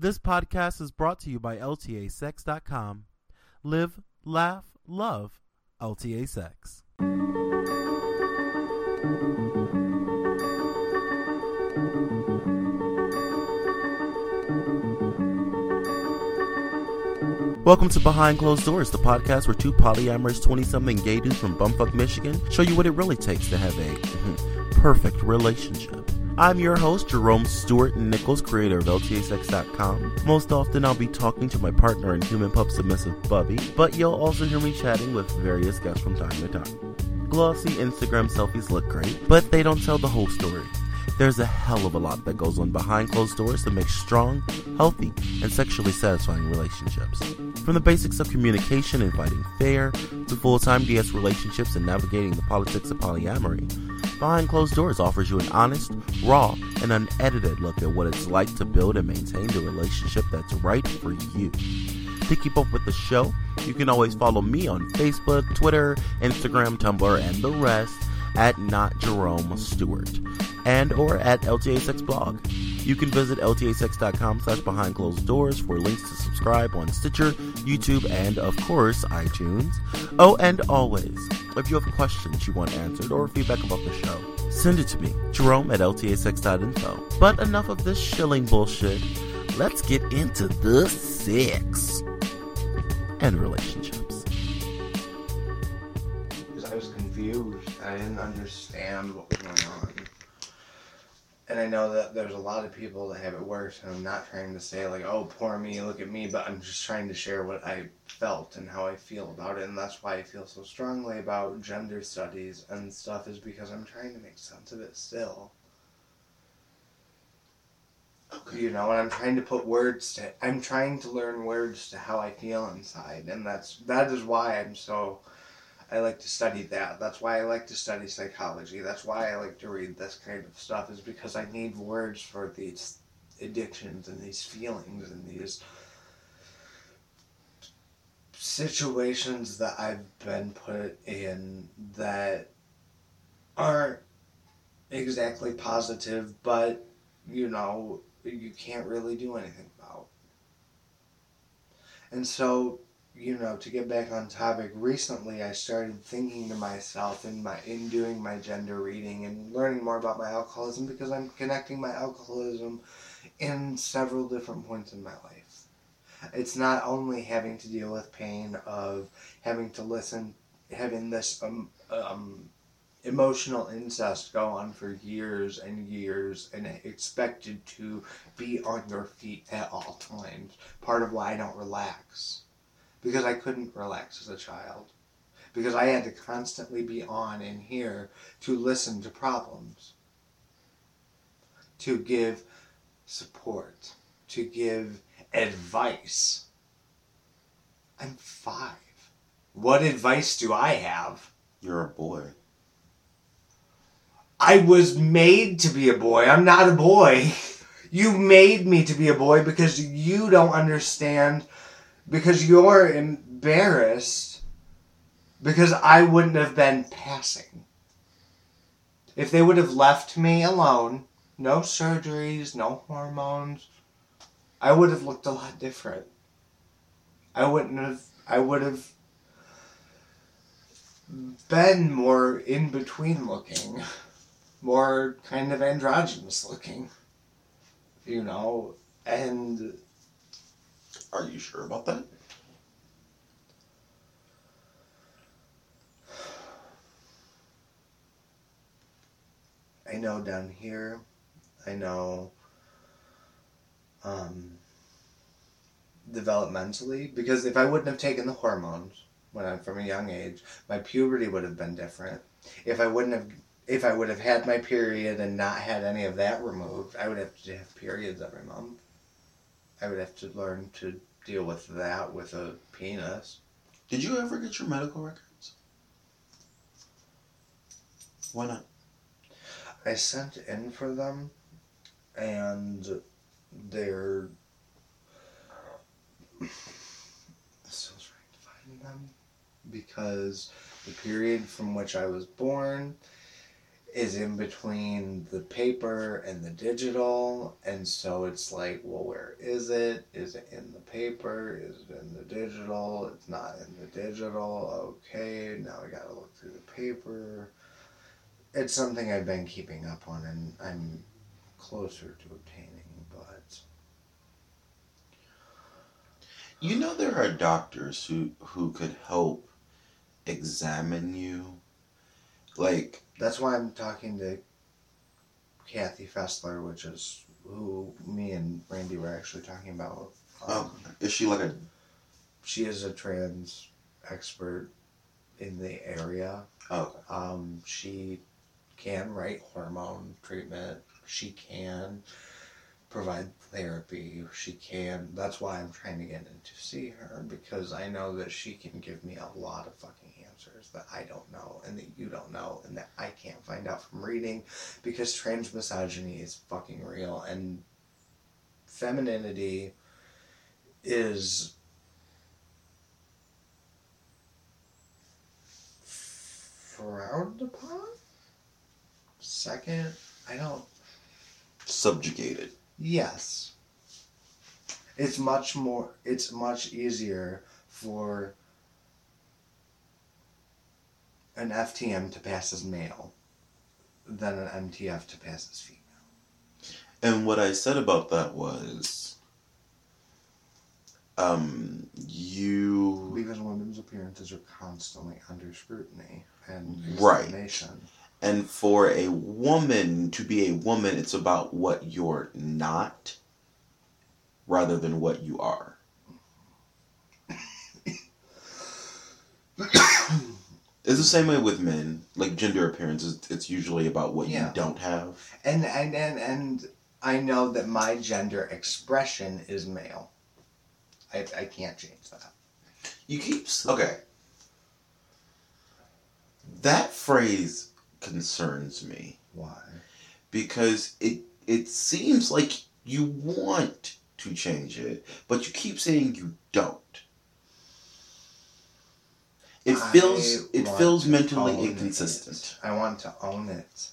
This podcast is brought to you by LTASex.com. Live, laugh, love LTA Sex. Welcome to Behind Closed Doors, the podcast where two polyamorous 20 something gay dudes from Bumfuck, Michigan show you what it really takes to have a perfect relationship. I'm your host, Jerome Stewart Nichols, creator of LTASex.com. Most often, I'll be talking to my partner and human pup submissive Bubby, but you'll also hear me chatting with various guests from time to time. Glossy Instagram selfies look great, but they don't tell the whole story. There's a hell of a lot that goes on behind closed doors to make strong, healthy, and sexually satisfying relationships. From the basics of communication and fighting fair, to full-time DS relationships and navigating the politics of polyamory, Behind Closed Doors offers you an honest, raw, and unedited look at what it's like to build and maintain the relationship that's right for you. To keep up with the show, you can always follow me on Facebook, Twitter, Instagram, Tumblr, and the rest at not Jerome Stewart and or at LTA Sex blog. You can visit ltasex.com slash behind closed doors for links to subscribe on Stitcher, YouTube, and of course iTunes. Oh, and always, if you have questions you want answered or feedback about the show, send it to me, Jerome at ltasex.info. But enough of this shilling bullshit. Let's get into the sex and relationships. I was confused. I didn't understand what was going on. And I know that there's a lot of people that have it worse, and I'm not trying to say, like, oh, poor me, look at me, but I'm just trying to share what I felt and how I feel about it, and that's why I feel so strongly about gender studies and stuff, is because I'm trying to make sense of it still. Okay. You know, and I'm trying to put words to I'm trying to learn words to how I feel inside, and that's that is why I'm so I like to study that. That's why I like to study psychology. That's why I like to read this kind of stuff is because I need words for these addictions and these feelings and these situations that I've been put in that aren't exactly positive, but you know, you can't really do anything about. And so you know, to get back on topic, recently I started thinking to myself in my in doing my gender reading and learning more about my alcoholism because I'm connecting my alcoholism in several different points in my life. It's not only having to deal with pain of having to listen, having this um, um, emotional incest go on for years and years and expected to be on your feet at all times. Part of why I don't relax because I couldn't relax as a child. Because I had to constantly be on in here to listen to problems, to give support, to give advice. I'm five. What advice do I have? You're a boy. I was made to be a boy. I'm not a boy. You made me to be a boy because you don't understand because you're embarrassed because I wouldn't have been passing. If they would have left me alone, no surgeries, no hormones, I would have looked a lot different. I wouldn't have, I would have been more in between looking, more kind of androgynous looking, you know, and Are you sure about that? I know down here, I know um, developmentally, because if I wouldn't have taken the hormones when I'm from a young age, my puberty would have been different. If I wouldn't have, if I would have had my period and not had any of that removed, I would have to have periods every month. I would have to learn to deal with that with a penis. Did you ever get your medical records? Why not? I sent in for them, and they're still trying to find them because the period from which I was born is in between the paper and the digital and so it's like well where is it? Is it in the paper? Is it in the digital? It's not in the digital. Okay now i gotta look through the paper. It's something i've been keeping up on and i'm closer to obtaining but You know there are doctors who who could help examine you. Like that's why i'm talking to kathy fessler which is who me and randy were actually talking about um, is she like a she is a trans expert in the area. oh Um, she can write hormone treatment. She can provide therapy. She can. That's why I'm trying to get in to see her because I know that she can give me a lot of fucking answers that I don't know and that you don't know and that I can't find out from reading because trans misogyny is fucking real and femininity is frowned upon. Second, I don't. subjugated. Yes. It's much more. It's much easier for an FTM to pass as male than an MTF to pass as female. And what I said about that was um you Because women's appearances are constantly under scrutiny and Right. and for a woman to be a woman it's about what you're not rather than what you are. It's the same way with men. Like gender appearance, it's, it's usually about what Yeah. you don't have. And and and and I know that my gender expression is male. I I can't change that. You keep okay. That phrase concerns me Why? because it it seems like you want to change it, but you keep saying you don't. It I feels it feels mentally inconsistent. it. I want to own it.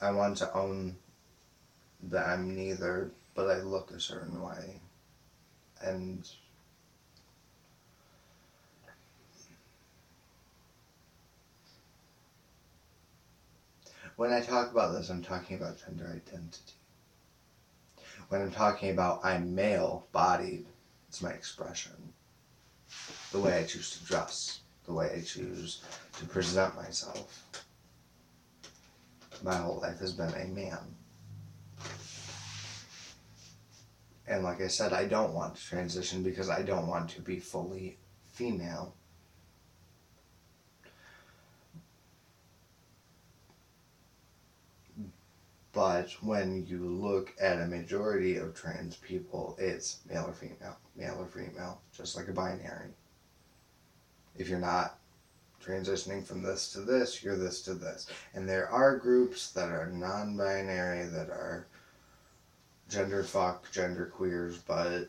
I want to own that I'm neither, but I look a certain way. And when I talk about this, I'm talking about gender identity. When I'm talking about I'm male bodied, it's my expression the way I choose to dress, the way I choose to present myself. My whole life has been a man. And like I said, I don't want to transition because I don't want to be fully female. But when you look at a majority of trans people, it's male or female, male or female, just like a binary. If you're not transitioning from this to this, you're this to this. And there are groups that are non binary, that are gender fuck, gender queers, but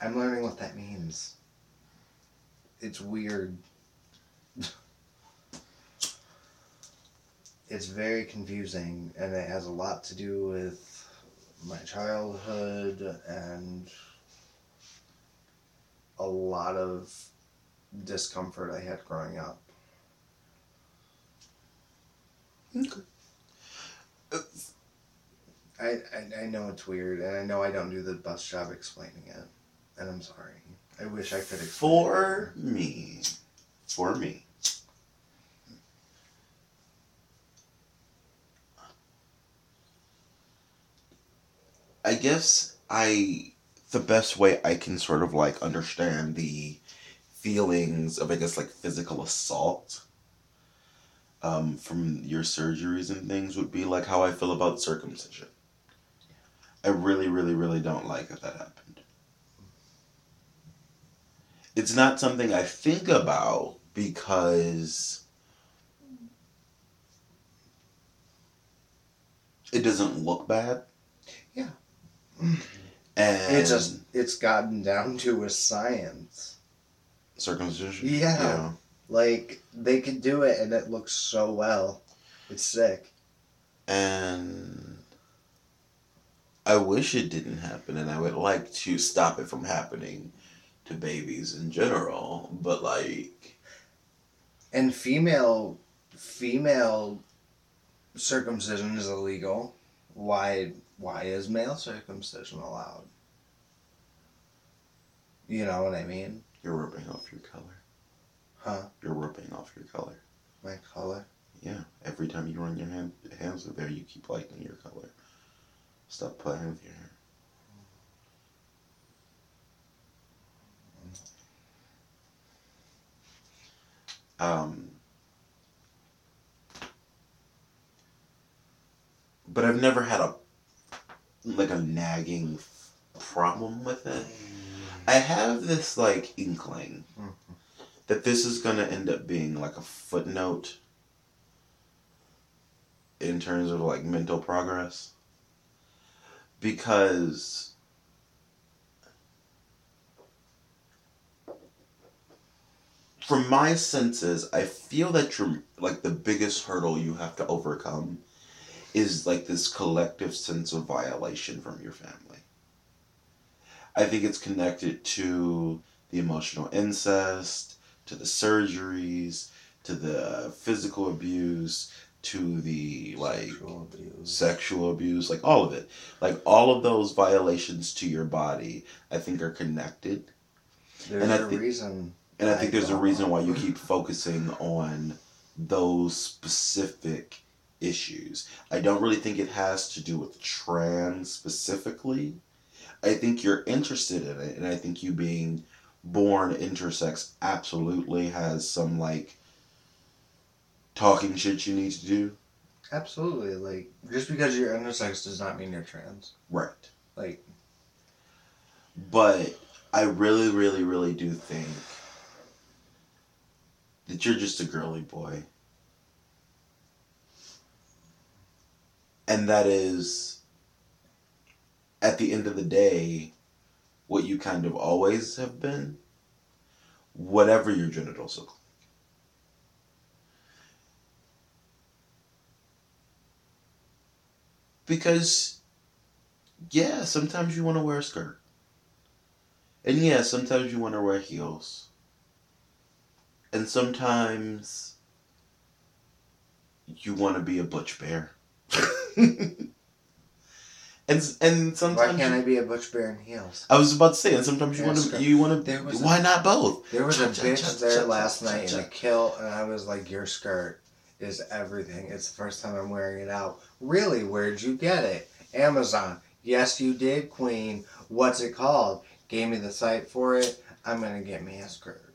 I'm learning what that means. It's weird. it's very confusing, and it has a lot to do with my childhood and a lot of discomfort I had growing up. Okay. I, I, I know it's weird, and I know I don't do the best job explaining it, and I'm sorry. I wish I could explain For me, for me, I guess I the best way I can sort of like understand the feelings of I guess like physical assault um, from your surgeries and things would be like how I feel about circumcision. I really, really, really don't like that that happened. It's not something I think about because it doesn't look bad. Yeah. And It just it's gotten down to a science. Circumcision. Yeah. Like they could do it, and it looks so well. It's sick. And I wish it didn't happen, and I would like to stop it from happening to babies in general. But like, And female, female circumcision is illegal. Why? Why is male circumcision allowed? You know what I mean? You're ripping off your color. Huh? You're ripping off your color. My color. Yeah. Every time you run your hand, hands through there, you keep lightening your color. Stop playing with your hair. Um, but I've never had a like a nagging problem with it. I have this like inkling Mhm. that this is gonna end up being like a footnote in terms of like mental progress because from my senses i feel that you're like the biggest hurdle you have to overcome is like this collective sense of violation from your family i think it's connected to the emotional incest to the surgeries to the physical abuse to the like Sexual abuse. sexual abuse, like all of it. Like all of those violations to your body, I think are connected. There's and I a thi- reason. And I think there's a reason why you keep focusing on those specific issues. I don't really think it has to do with trans specifically. I think you're interested in it, and I think you being born intersex absolutely has some like talking shit you need to do. Absolutely. Like just because you're intersex does not mean you're trans. Right. Like But I really, really, really do think that you're just a girly boy. And that is, at the end of the day, what you kind of always have been, whatever your genitals look like. Because, yeah, sometimes you want to wear a skirt. And yeah, sometimes you want to wear heels. And sometimes you want to be a butch bear. and and sometimes why can't I be a butch bear in heels? I was about to say, and sometimes you want to you want to. was a- Why not both? There was a Cha, cha, bitch cha, there cha, last night in a kilt, and I was like, "Your skirt is everything. It's the first time I'm wearing it out." Really? Where'd you get it? Amazon. Yes, you did, Queen. What's it called? Gave me the site for it. I'm gonna get me a skirt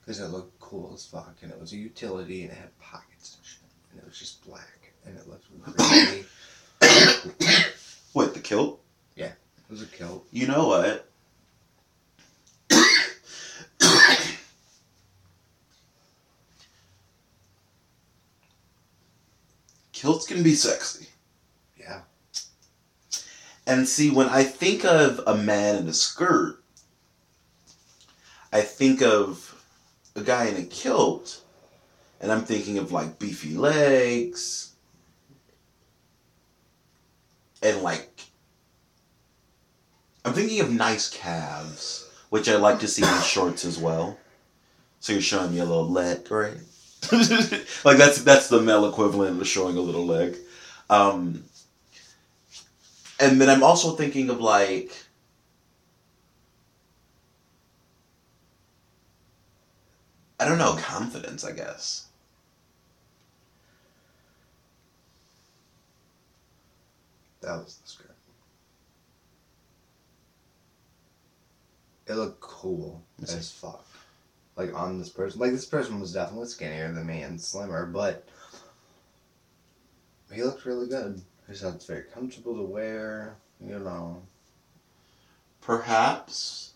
because it looked cool as fuck, and it was a utility, and it had pockets and shit, and it was just black, and it looked really. Kilt? it was a kilt. You know what? Kilts can be sexy. Yeah. And see, when I think of a man in a skirt, I think of a guy in a kilt, and I'm thinking of like beefy legs, and like, I'm thinking of nice calves, which I like to see in shorts as well. So you're showing me a little leg, right? like that's that's the male equivalent of showing a little leg. Um, and then I'm also thinking of like I don't know, confidence, I guess. That was the skirt. It looked cool see. as fuck. Like on this person. Like this person was definitely skinnier than me and slimmer, but he looked really good. He said it's very comfortable to wear, you know. Perhaps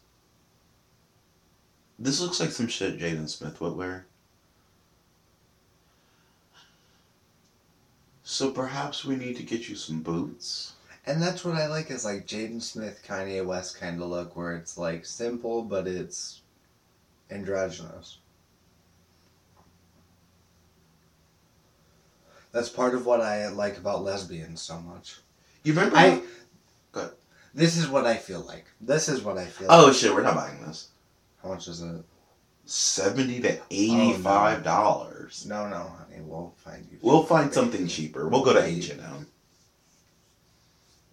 this looks like some shit Jaden Smith would wear. So perhaps we need to get you some boots. And that's what I like is like Jaden Smith, Kanye West kind of look where it's like simple but it's androgynous. That's part of what I like about lesbians so much. You remember? I. Good. This is what I feel like. This is what I feel. Oh like. shit! We're not buying this. How much is it? Seventy to oh, eighty-five dollars. Oh, no. no, no, honey. We'll find you. We'll find something cheaper. We'll go to H and M.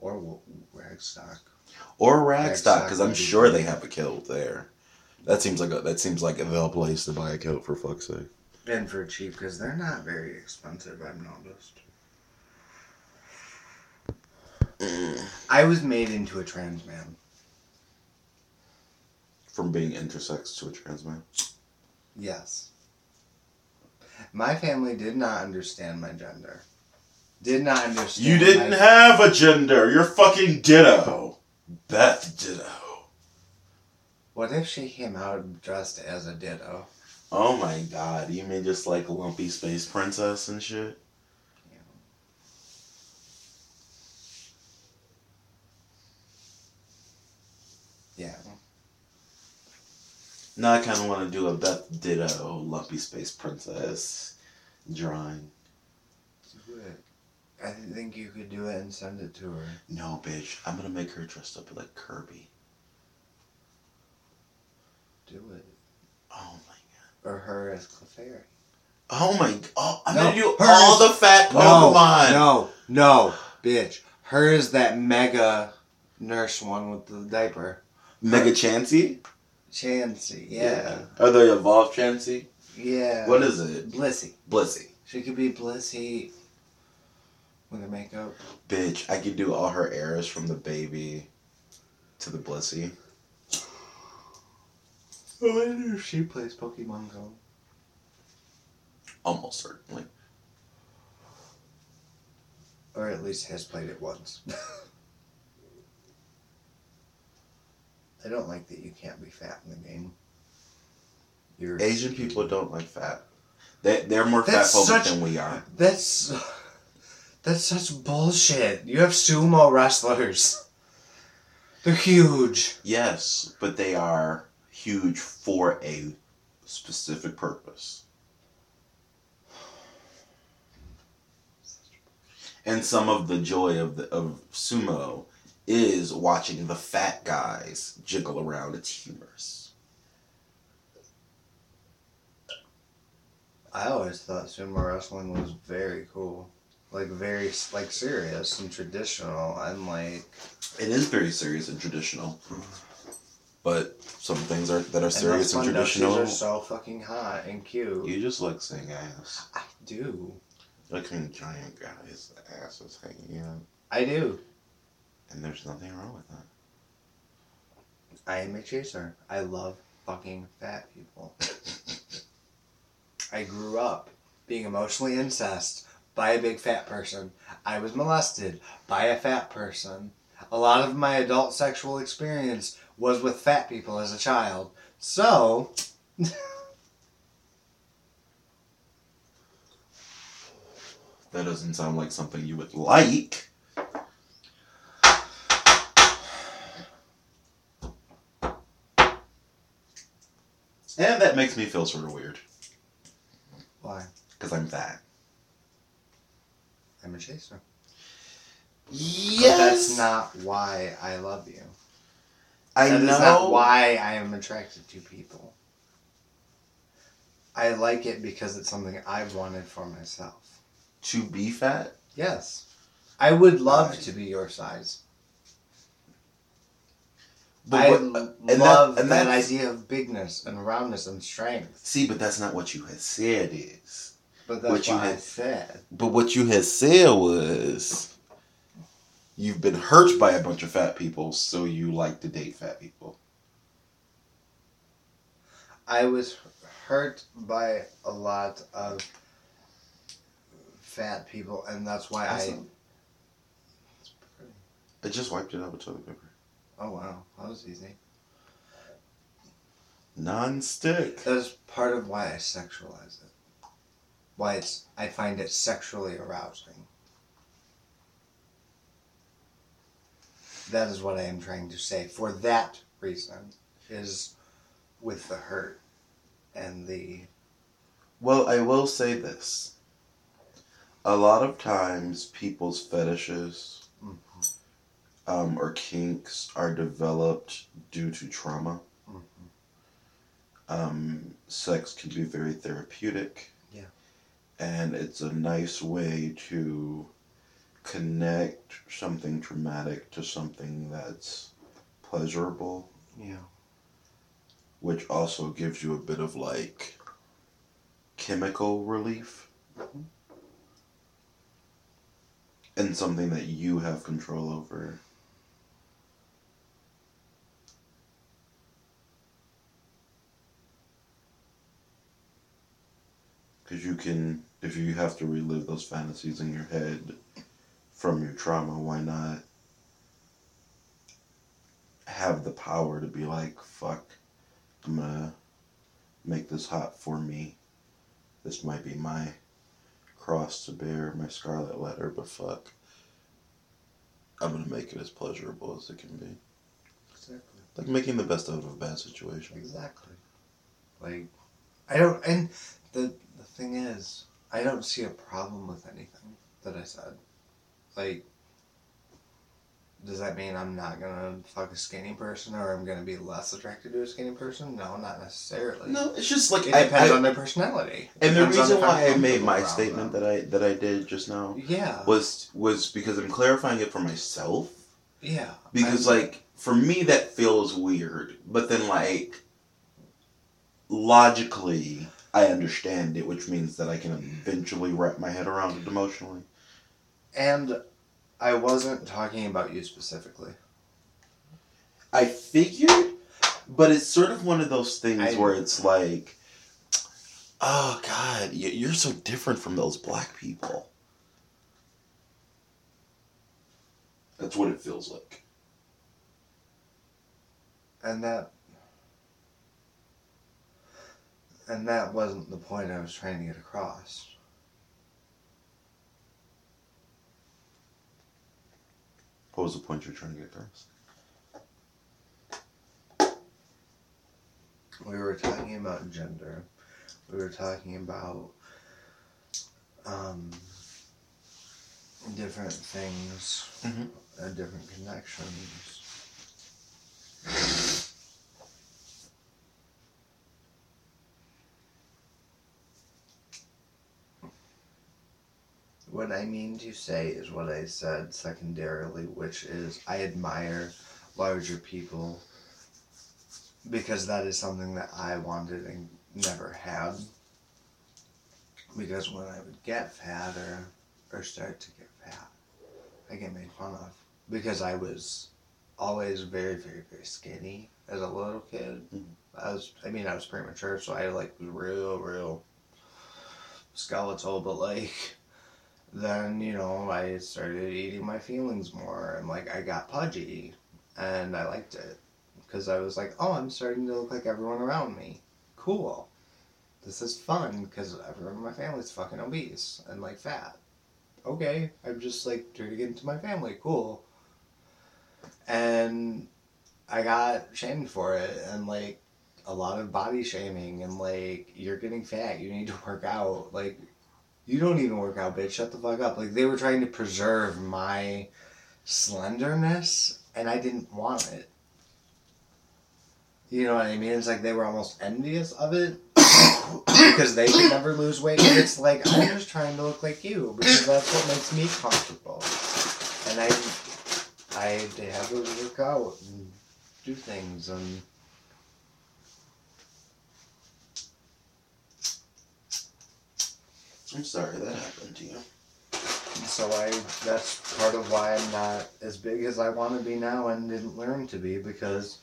Or Ragstock. or Ragstock because I'm sure they have a kilt there. That seems like a that seems like a the place to buy a kilt for fuck's sake. And for cheap, because they're not very expensive, I've noticed. I was made into a trans man. From being intersex to a trans man. Yes. My family did not understand my gender. Did not understand. You didn't have a gender. You're fucking ditto. Beth Ditto. What if she came out dressed as a ditto? Oh my god, you mean just like a lumpy space princess and shit? Yeah. No, I kind of want to do a Beth Ditto lumpy space princess drawing. Do it. I think you could do it and send it to her. No, bitch, I'm gonna make her dressed up like Kirby. Do it. Oh my god. Or her as Clefairy. Oh my! Oh, I'm No, gonna do all the fat Pokemon. No, no, bitch. Her is that mega nurse one with the diaper. Mega Chansey. Chansey, yeah. Are they evolved Chansey? Yeah. What is it? Blissey. Blissey. She could be Blissey with her makeup. Bitch, I could do all her eras from the baby to the Blissey. I wonder if she plays Pokemon Go. Almost certainly. Or at least has played it once. I don't like that you can't be fat in the game. You're Asian people don't like fat. They they're more fat phobic than we are. That's that's such bullshit. You have sumo wrestlers. They're huge. Yes, but they are huge for a specific purpose. And some of the joy of the of sumo is watching the fat guys jiggle around. It's humorous. I always thought sumo wrestling was very cool, like very like serious and traditional, and like It is very serious and traditional, mm-hmm. but some things are that are serious those and, traditional. are so fucking hot and cute. You just like seeing ass, I do. like seeing giant guys' asses hanging out, I do. and there's nothing wrong with that. I am a chaser. I love fucking fat people. I grew up being emotionally incest by a big fat person. I was molested by a fat person. A lot of my adult sexual experience was with fat people as a child. So, That doesn't sound like something you would like. And that makes me feel sort of weird why? because I'm fat. Chaser. But that's not why I love you. I That know. not why I am attracted to people. I like it because it's something I've wanted for myself. to be fat. Yes. I would love Right. to be your size. But I what- that- love and that, idea of bigness and roundness and strength. See, but that's not what you had said is. But that's What you I had- said. But what you had said was you've been hurt by a bunch of fat people, so you like to date fat people. I was hurt by a lot of fat people, and that's why I. Awesome. I just wiped it out with toilet paper. Oh wow, that was easy. Non-stick. That's part of why I sexualize it. Why it's I find it sexually arousing. That is what I am trying to say. For that reason, is with the hurt and the Well, I will say this. a lot of times people's fetishes Mhm. um, or kinks are developed due to trauma. Mhm. Um, sex can be very therapeutic. And it's a nice way to connect something traumatic to something that's pleasurable, Yeah. which also gives you a bit of like chemical relief. Mhm. And something that you have control over. Because you can, if you have to relive those fantasies in your head from your trauma, why not have the power to be like, fuck, I'm gonna make this hot for me. This might be my cross to bear, my scarlet letter, but fuck. I'm gonna make it as pleasurable as it can be. Exactly. Like making the best out of a bad situation. Exactly. Like, I don't, and the the thing is, I don't see a problem with anything that I said. Like, does that mean I'm not gonna fuck a skinny person, or I'm gonna be less attracted to a skinny person? No, not necessarily. No, it's just like It I, depends I- on their personality. and the reason if why I made my statement them. that I that I did just now Yeah. was was because I'm clarifying it for myself. Yeah. Because I'm- like for me that feels weird, but then like logically I understand it, which means that I can eventually wrap my head around it emotionally. And I wasn't talking about you specifically. I figured, but it's sort of one of those things I- where it's like, oh God, you're so different from those black people. That's what it feels like. And that and that wasn't the point I was trying to get across. What was the point you're trying to get across? We were talking about gender. We were talking about um, different things Mhm. and different connections. What I mean to say is what I said secondarily, which is I admire larger people because that is something that I wanted and never had. Because when I would get fat or, start to get fat, I get made fun of. Because I was always very, very, very skinny as a little kid. Mhm. I was, I mean, I was premature, so I like was real, real skeletal, but like, then, you know, I started eating my feelings more and like I got pudgy and I liked it because I was like, oh, I'm starting to look like everyone around me. Cool. This is fun because everyone in my family's fucking obese and like fat. Okay, I'm just like turning into my family. Cool. And I got shamed for it and like a lot of body shaming and like you're getting fat. You need to work out. Like you don't even work out, bitch. Shut the fuck up. Like they were trying to preserve my slenderness and I didn't want it. You know what I mean? It's like they were almost envious of it because they could never lose weight. And it's like I'm just trying to look like you because that's what makes me comfortable. And I, I have to work out and do things and I'm sorry that happened to you. so I that's part of why I'm not as big as I want to be now and didn't learn to be because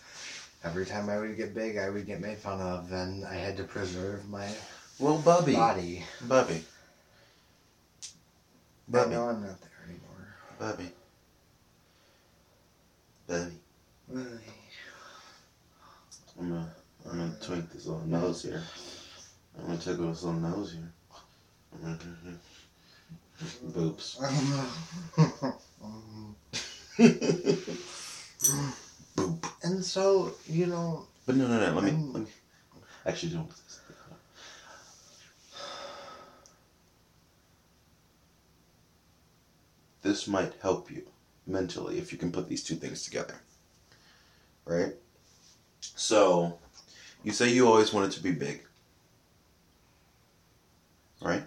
every time I would get big I would get made fun of and I had to preserve my Well, Bubby. body. Bubby. But Bubby. no, I'm not there anymore. Bubby. Bubby. Really? I'm gonna, I'm gonna tweak this little nose here. I'm gonna tickle this little nose here. I'm gonna do here. Boops. Boop. and so, you know, But no, no, no. Let me, let me actually don't. this might help you mentally if you can put these two things together. Right? So, you say you always wanted to be big. Right?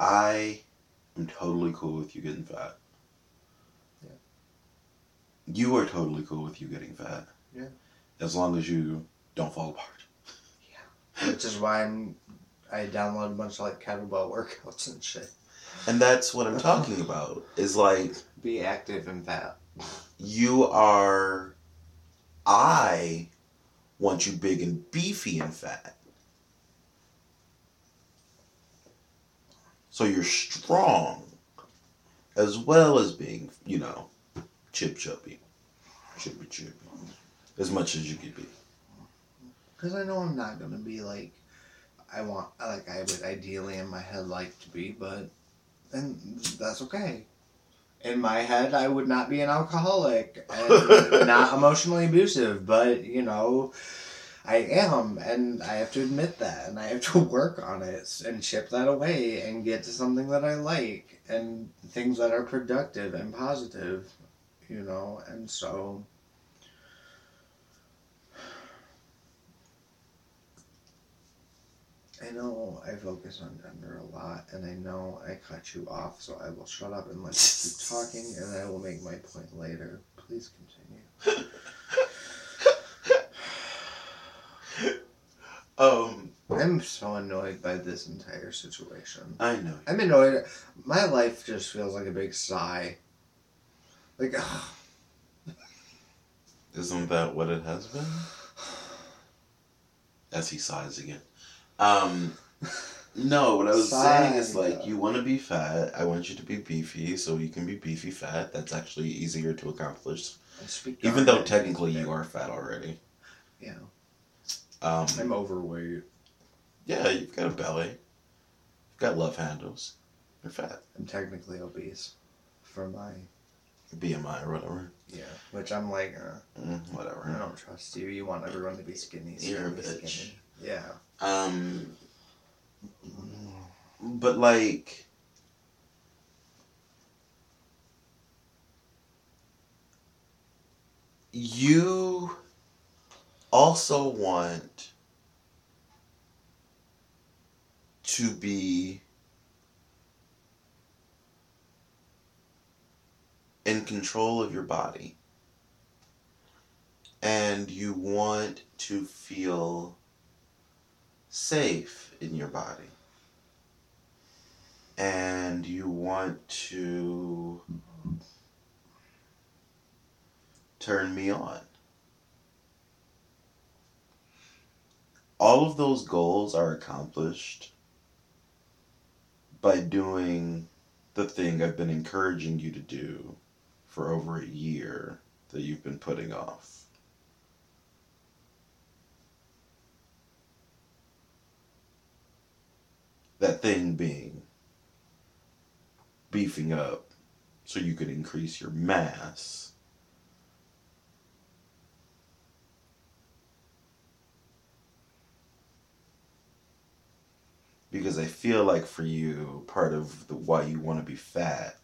I am totally cool with you getting fat. Yeah. You are totally cool with you getting fat. Yeah. As long as you don't fall apart. Yeah. Which is why I'm, I download a bunch of like kettlebell workouts and shit. And that's what I'm talking about. Is like Be active and fat. you are I want you big and beefy and fat. So you're strong as well as being, you know, chip chubby. Chippy chippy. As much as you could be. Because I know I'm not gonna be like I want, like I would ideally in my head like to be, but and that's okay. In my head, I would not be an alcoholic and not emotionally abusive, but you know, I am, and I have to admit that, and I have to work on it and chip that away and get to something that I like and things that are productive and positive, you know, and so. I know I focus on gender a lot, and I know I cut you off, so I will shut up and let you keep talking, and I will make my point later. Please continue. Um, I'm so annoyed by this entire situation. I know. I'm annoyed. My life just feels like a big sigh. Like, ugh, Isn't that what it has been? As he sighs again. Um, no, what I was saying is Sigh. like, you want to be fat. I want you to be beefy, so you can be beefy fat. That's actually easier to accomplish. Even though technically you are fat already. Yeah, Um, I'm overweight. yeah, you've got a belly. You've got love handles. You're fat. I'm technically obese for my BMI or whatever. yeah, which I'm like, uh, Mm, I don't trust you. You want everyone to be skinny. So You're a bitch. Skinny. Yeah. Um, but like, you also want to be in control of your body. And you want to feel safe in your body. And you want to turn me on. All of those goals are accomplished by doing the thing I've been encouraging you to do for over a year that you've been putting off. That thing being beefing up so you can increase your mass. Because I feel like for you, part of the why you want to be fat,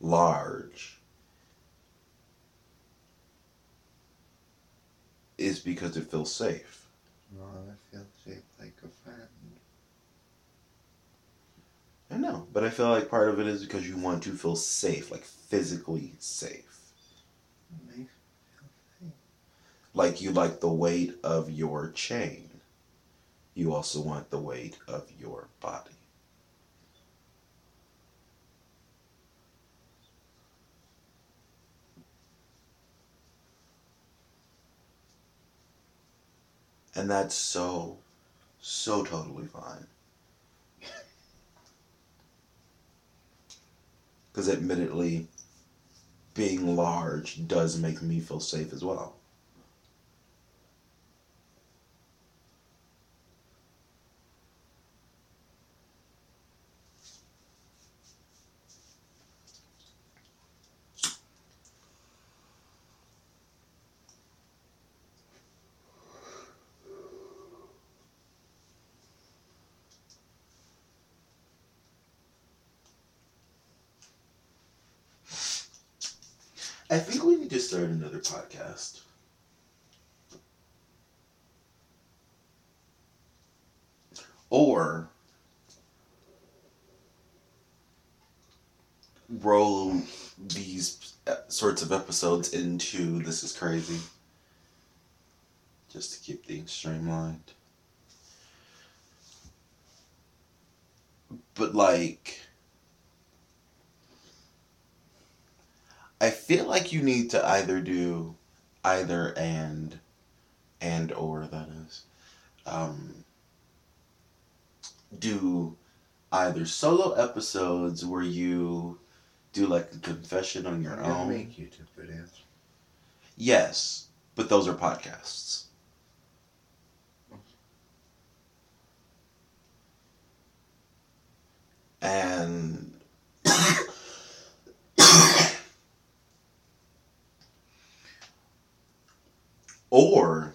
large, is because it feels safe. No, I feel shaped like a friend. I know, but I feel like part of it is because you want to feel safe, like physically safe. Makes me feel safe. Like you like the weight of your chain. You also want the weight of your body. And that's so, so totally fine. Because admittedly, being large does make me feel safe as well. I think we need to start another podcast. Or roll these sorts of episodes into This is Crazy. Just to keep things streamlined. But, like, I feel like you need to either do either and, and or, that is. Um, do either solo episodes where you do like a confession on your own. make YouTube videos. Yes, but those are podcasts. And or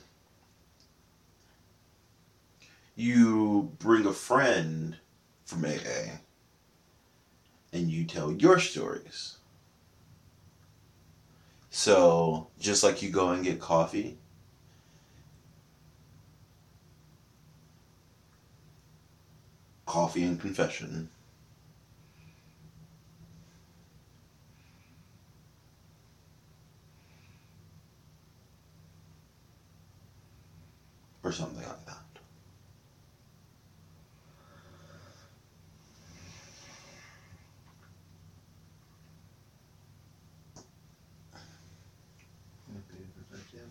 you bring a friend from AA and you tell your stories. So, just like you go and get coffee, coffee and confession. Or something like that. That'd be a good idea.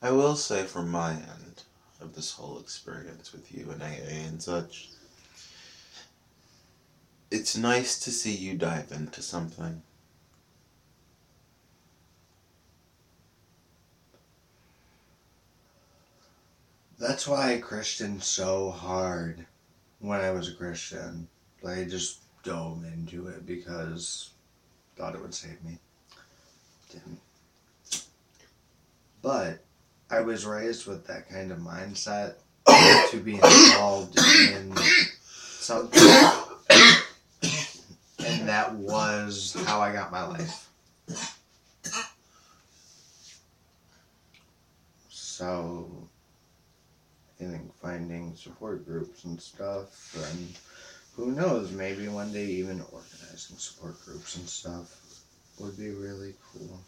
I will say from my end of this whole experience with you and AA and such, it's nice to see you dive into something. That's why I Christian so hard when I was a Christian. Like, I just dove into it because thought it would save me. Didn't. But I was raised with that kind of mindset to be involved in something. And that was how I got my life. So, I think finding support groups and stuff, and who knows, maybe one day even organizing support groups and stuff would be really cool.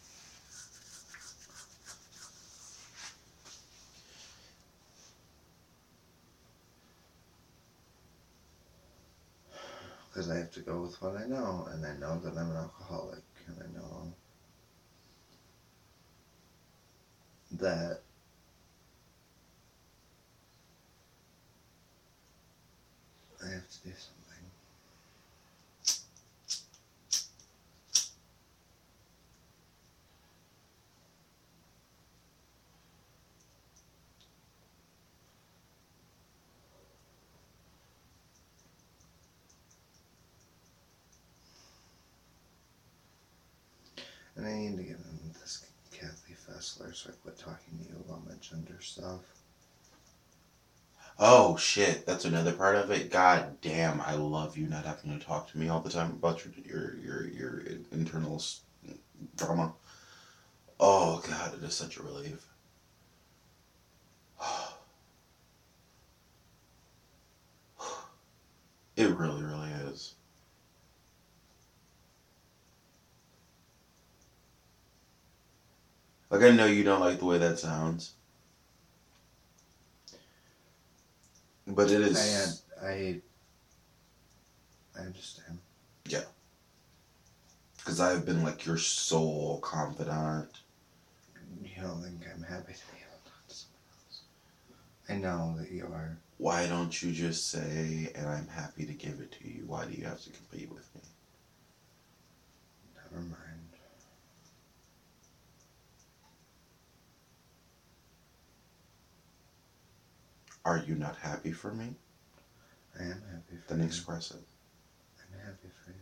Because I have to go with what I know, and I know that I'm an alcoholic, and I know that I have to do something. And I need to get into this Kathy So I quit talking to you about my gender stuff. Oh shit, that's another part of it. God damn, I love you not having to talk to me all the time about your your your your internal drama. Oh god, it is such a relief. It really, really is. Like I know you don't like the way that sounds. But it is. I. Uh, I I understand. Yeah. Because I've been like your sole confidant. You don't think I'm happy to be able to talk to someone else. I know that you are. Why don't you just say, and I'm happy to give it to you? Why do you have to compete with me? Never mind. Are you not happy for me? I am happy for Then you. express it. I'm happy for you.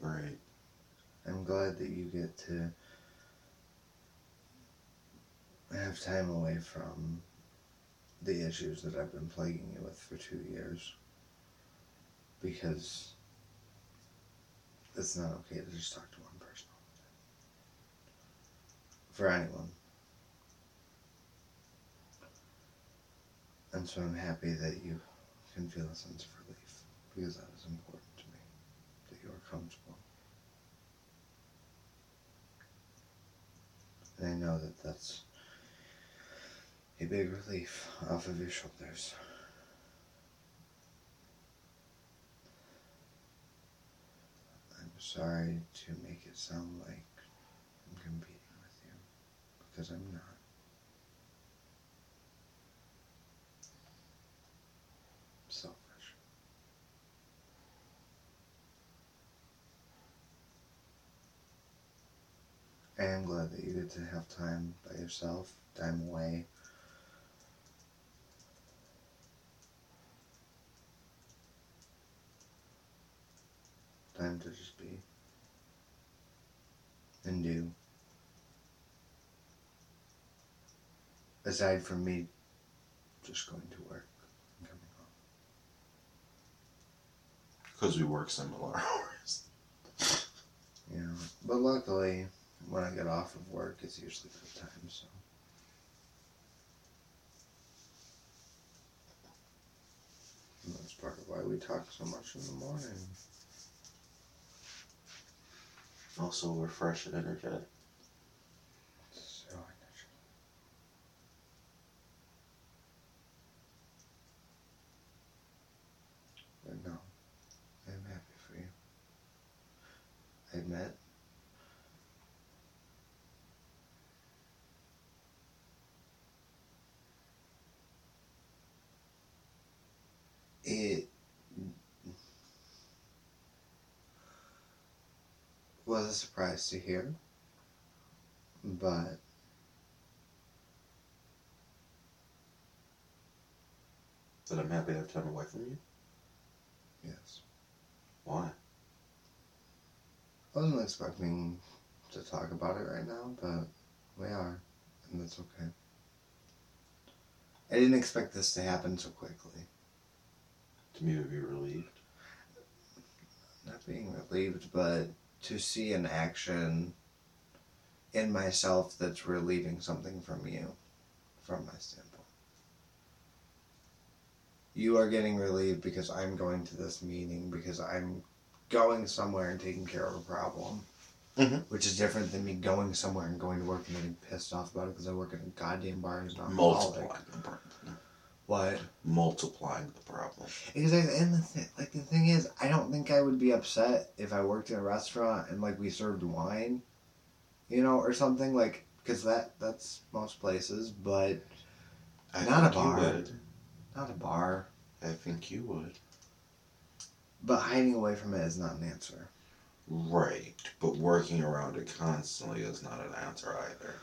Great. I'm glad that you get to have time away from the issues that I've been plaguing you with for two years. Because it's not okay to just talk to one person all the time. For anyone. And so I'm happy that you can feel a sense of relief. Because that is important to me. That you are comfortable. And I know that that's a big relief off of your shoulders. I'm sorry to make it sound like I'm competing with you, because I'm not. Selfish. I am glad that you get to have time by yourself, time away. Time to just be and do. Aside from me just going to work and coming home. Because we work similar hours. Know. But luckily, when I get off of work, it's usually good time, so. And that's part of why we talk so much in the morning. Also we're fresh and energetic. So energetic. But no, I'm happy for you. I admit. It was a surprise to hear, but That I'm happy to have time away from you? yes. Why? I wasn't expecting to talk about it right now, but we are, and that's okay. I didn't expect this to happen so quickly. To me, to be relieved. Not being relieved, but to see an action in myself that's relieving something from you, from my standpoint. You are getting relieved because I'm going to this meeting, because I'm going somewhere and taking care of a problem. Mhm. Which is different than me going somewhere and going to work and getting pissed off about it because I work in a goddamn bar as an alcoholic. What? Multiplying the problem. Exactly, and the th- like the thing is, I don't think I would be upset if I worked in a restaurant and like we served wine, you know, or something like because that that's most places, but I Not a bar. would. not a bar. I think you would. But hiding away from it is not an answer. Right, but working around it constantly is not an answer either.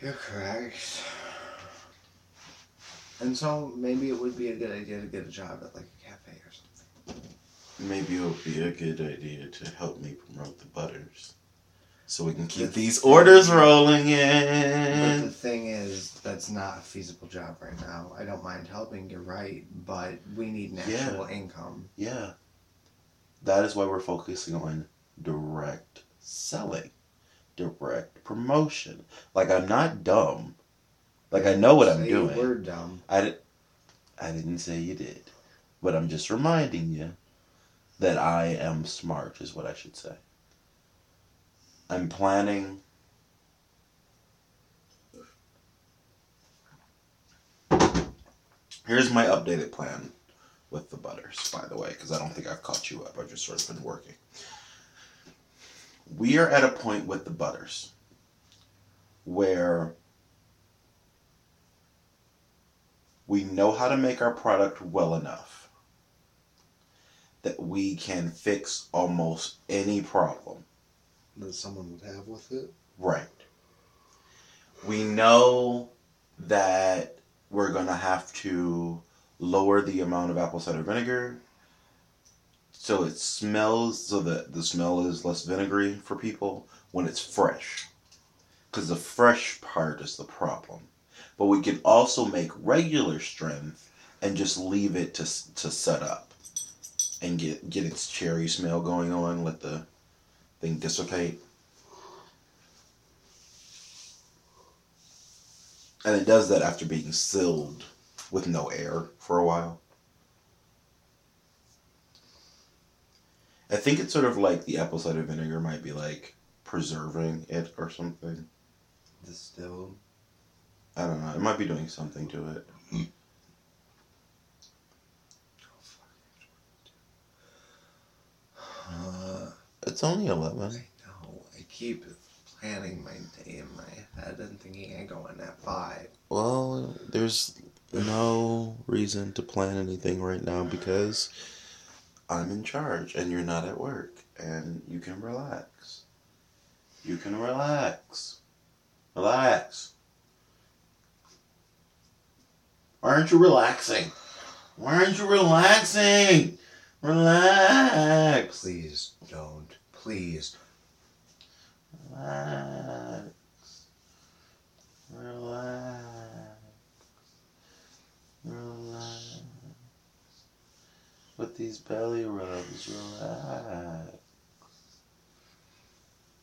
You're correct. And so maybe it would be a good idea to get a job at like a cafe or something. Maybe it would be a good idea to help me promote the butters. So we can keep The- these orders rolling in. But the thing is, that's not a feasible job right now. I don't mind helping, you're right, but we need an Yeah. actual income. Yeah. That is why we're focusing on direct selling, direct promotion. Like, I'm not dumb. Like, I know what I'm Say doing. We're dumb. I, di- I didn't say you did. But I'm just reminding you that I am smart, is what I should say. I'm planning. Here's my updated plan with the butters, by the way, because I don't think I've caught you up. I've just sort of been working. We are at a point with the butters where we know how to make our product well enough that we can fix almost any problem. That someone would have with it. Right. We know that we're going to have to lower the amount of apple cider vinegar so it smells so that the smell is less vinegary for people when it's fresh because the fresh part is the problem but we can also make regular strength and just leave it to, to set up and get get its cherry smell going on let the thing dissipate and it does that after being sealed with no air for a while. I think it's sort of like the apple cider vinegar might be like preserving it or something. Distilled. I don't know. It might be doing something to it. Uh, It's only 11. I 11. know. I keep planning my day in my head and thinking I go in at five. Well, there's no reason to plan anything right now because I'm in charge and you're not at work and you can relax. You can relax. Relax. Why aren't you relaxing? Why aren't you relaxing? Relax. Please don't. Please. Relax. Relax. Relax. With these belly rubs, relax.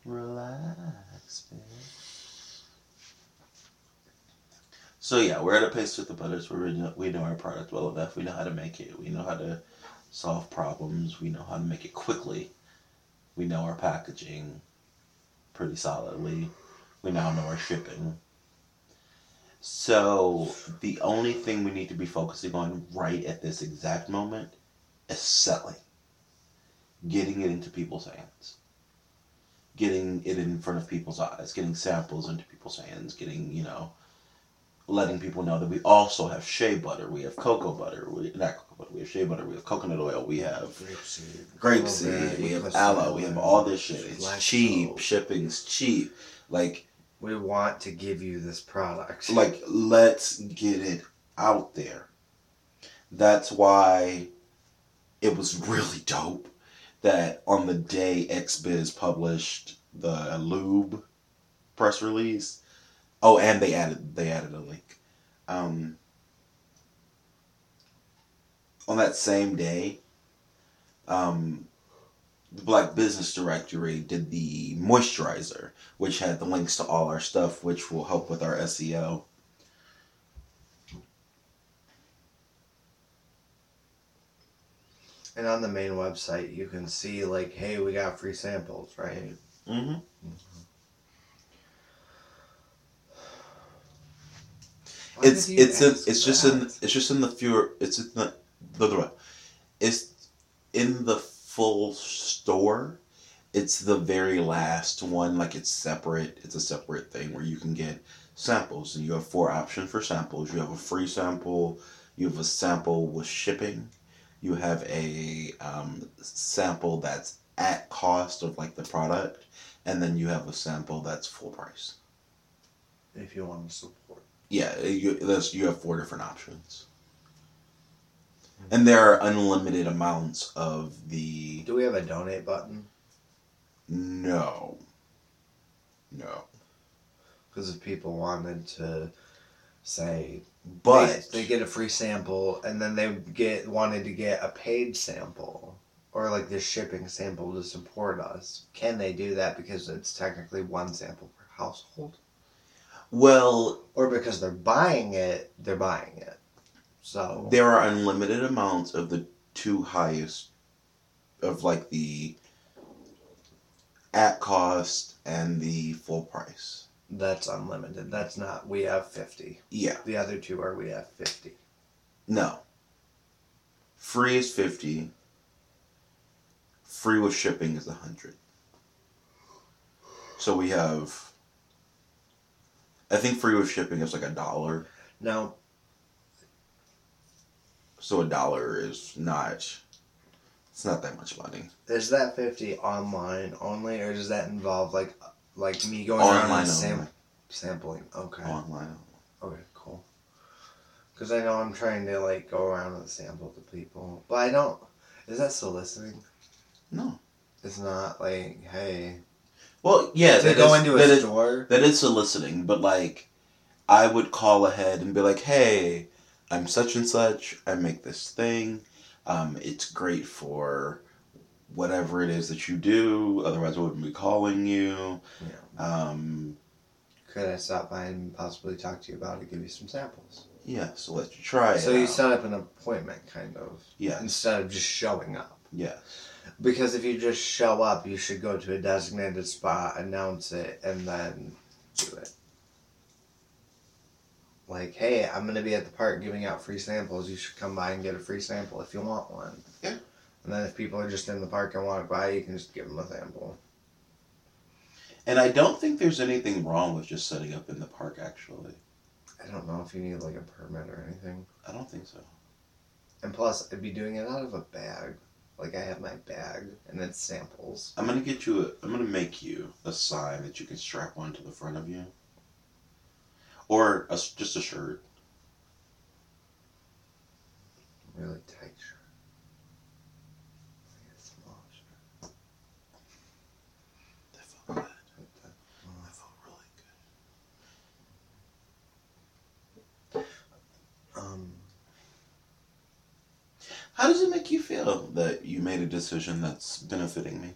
Relax, baby. So yeah, we're at a pace with the butters we know, we know our product well enough. We know how to make it. We know how to solve problems. We know how to make it quickly. We know our packaging pretty solidly. We now know our shipping. So the only thing we need to be focusing on right at this exact moment is selling. Getting it into people's hands. Getting it in front of people's eyes, getting samples into people's hands, getting, you know, letting people know that we also have shea butter, we have cocoa butter, we not cocoa butter, we have shea butter, we have coconut oil, we have Grapeseed. grapeseed, we have aloe, we have all this shit. It's cheap, shipping's cheap. Like We want to give you this product. like let's get it out there. That's why it was really dope that on the day XBiz published the lube press release. Oh, and they added they added a link. Um, on that same day, um, the Black Business Directory did the moisturizer, which had the links to all our stuff, which will help with our SEO. And on the main website, you can see like, hey, we got free samples, right? Mm-hmm. Why It's it's in, ask it's just in it's just in the fewer it's in the the, the it's in the full store. It's the very last one, like it's separate. It's a separate thing where you can get samples, and you have four options for samples. You have a free sample. You have a sample with shipping. You have a um, sample that's at cost of like the product, and then you have a sample that's full price. if you want to support. Yeah, you, there's, you have four different options. And there are unlimited amounts of the. Do we have a donate button? No. No. Because if people wanted to say But. they, they get a free sample and then they get wanted to get a paid sample or like the shipping sample to support us, can they do that because it's technically one sample per household? Well, Or because they're buying it, they're buying it. So there are unlimited amounts of the two highest. Of like the. At cost and the full price. that's unlimited. That's not we have fifty. Yeah. The other two are we have fifty. No. Free is 50. Free with shipping is 100. So we have. I think free with shipping is like a dollar. Now, So a dollar is not. It's not that much money. is that 50 online only, or does that involve, like, like me going around Online and sam- sampling? Okay. Online. Okay, cool. Because I know I'm trying to, like, go around and sample to people. But I don't. Is that soliciting? No. It's not, like, hey. Well, yeah. to go is- into a that is- store? that is soliciting, but like, I would call ahead and be like, "Hey, I'm such and such. I make this thing. Um, it's great for whatever it is that you do. Otherwise, I wouldn't be calling you. Yeah. Um, Could I stop by and possibly talk to you about it, give you some samples? yeah. So let you try So it. you out. set up an appointment, kind of, Yeah. instead of just showing up. Yes. Because if you just show up, you should go to a designated spot, announce it, and then do it. Like, hey, I'm gonna be at the park giving out free samples. You should come by and get a free sample if you want one. Yeah. And then if people are just in the park and walk by, you can just give them a sample. And I don't think there's anything wrong with just setting up in the park. Actually, I don't know if you need like a permit or anything. I don't think so. And plus, I'd be doing it out of a bag. Like I have my bag and it's samples. I'm gonna get you. A, I'm gonna make you a sign that you can strap onto the front of you, or a just a shirt. Really tight shirt. Like a small shirt. That felt good. Like that. That felt really good. Um, How does it make you feel that you made a decision that's benefiting me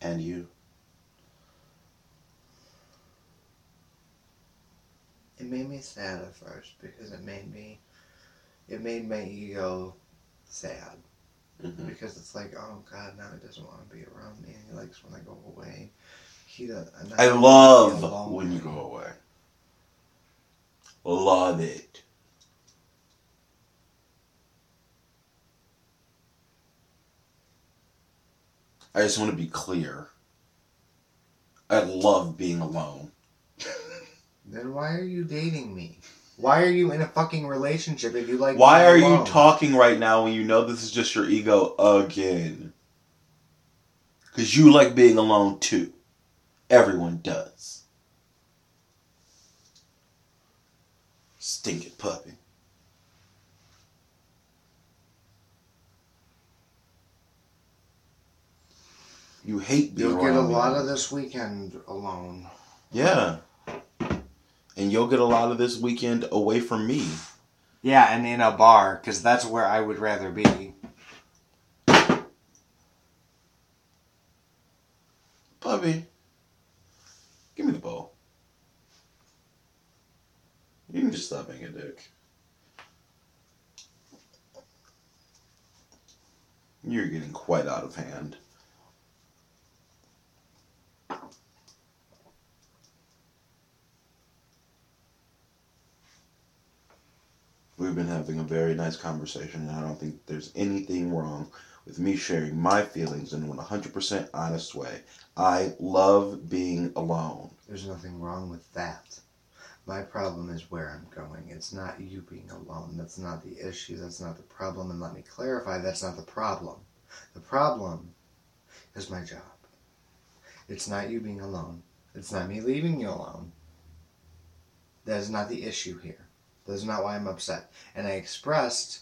and you? it made me sad at first because it made me, it made my ego sad hmm because it's like, oh God, now he doesn't want to be around me and he likes when I go away. He does. I love when you go away. Love it. I just want to be clear. I love being alone. Then why are you dating me? Why are you in a fucking relationship if you like? Why are being you talking right now when you know this is just your ego again? Because you like being alone too. Everyone does. Stinking puppy. You hate being You'll get a around me. lot of this weekend alone. Yeah. And you'll get a lot of this weekend away from me. Yeah, and in a bar, because that's where I would rather be. Puppy, give me the bowl. You can just stop being a dick. You're getting quite out of hand. We've been having a very nice conversation, and I don't think there's anything wrong with me sharing my feelings in a 100% honest way. I love being alone. There's nothing wrong with that. My problem is where I'm going. It's not you being alone. That's not the issue. That's not the problem. And let me clarify that's not the problem. The problem is my job. It's not you being alone. It's not me leaving you alone. That is not the issue here. That is not why I'm upset. And I expressed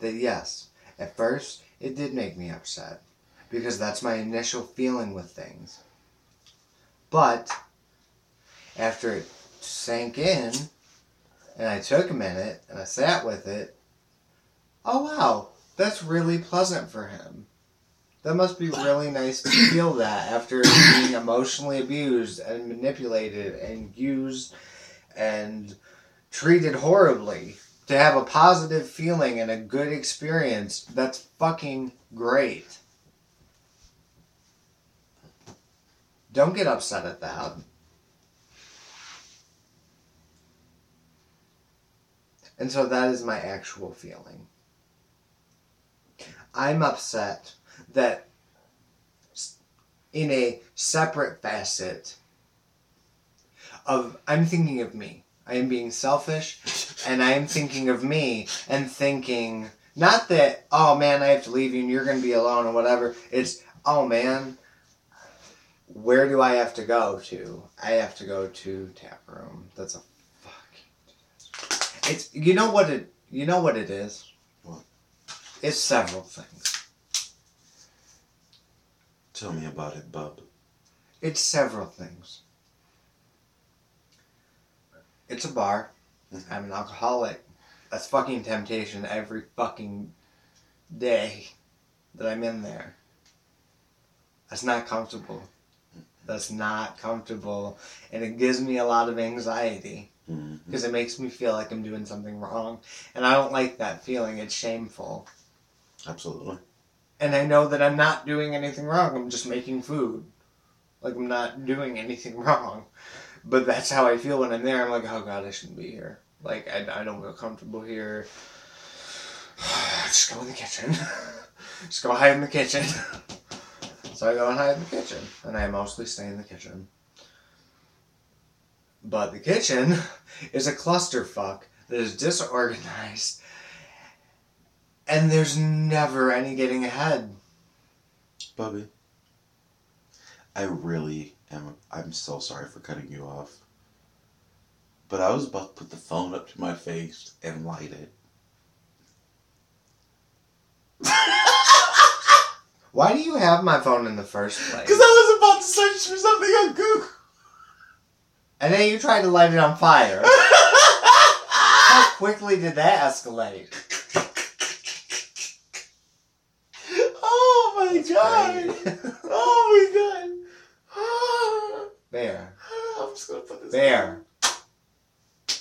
that yes, at first it did make me upset because that's my initial feeling with things. But after it sank in and I took a minute and I sat with it, oh wow, that's really pleasant for him. That must be really nice to feel that after being emotionally abused and manipulated and used and treated horribly. To have a positive feeling and a good experience, that's fucking great. Don't get upset at that. And so that is my actual feeling. I'm upset that in a separate facet of I'm thinking of me. I am being selfish and I am thinking of me and thinking not that oh man I have to leave you and you're going to be alone or whatever. It's oh man where do I have to go to? I have to go to tap room. That's a fucking It's you know what it you know what it is? What? It's several things. Tell me about it, bub. It's several things. It's a bar. Mhm. I'm an alcoholic. That's fucking temptation every fucking day that I'm in there. That's not comfortable. That's not comfortable. And it gives me a lot of anxiety because it makes me feel like I'm doing something wrong. And I don't like that feeling. It's shameful. Absolutely. And I know that I'm not doing anything wrong. I'm just making food. Like I'm not doing anything wrong. But that's how I feel when I'm there. I'm like, oh god, I shouldn't be here. Like I, I don't feel comfortable here. Just go in the kitchen. Just go hide in the kitchen. so I go and hide in the kitchen, and I mostly stay in the kitchen. But the kitchen is a clusterfuck that is disorganized, and there's never any getting ahead. Bubby. I really am. I'm so sorry for cutting you off. But I was about to put the phone up to my face and light it. Why do you have my phone in the first place? Because I was about to search for something on Google. And then you tried to light it on fire. How quickly did that escalate? oh my god! Oh my god! Bear. I'm just gonna put this. Bear. Do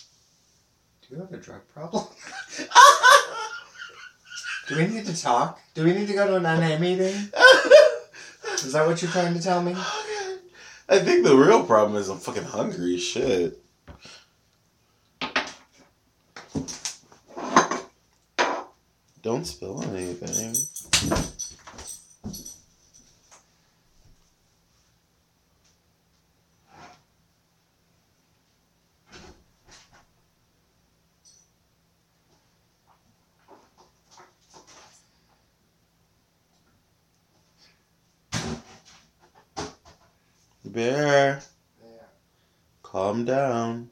you have a drug problem? Do we need to talk? Do we need to go to an NA meeting? Is that what you're trying to tell me? Oh, I think the real problem is I'm fucking hungry. as Shit. Don't spill anything. Bear, Bear. calm down.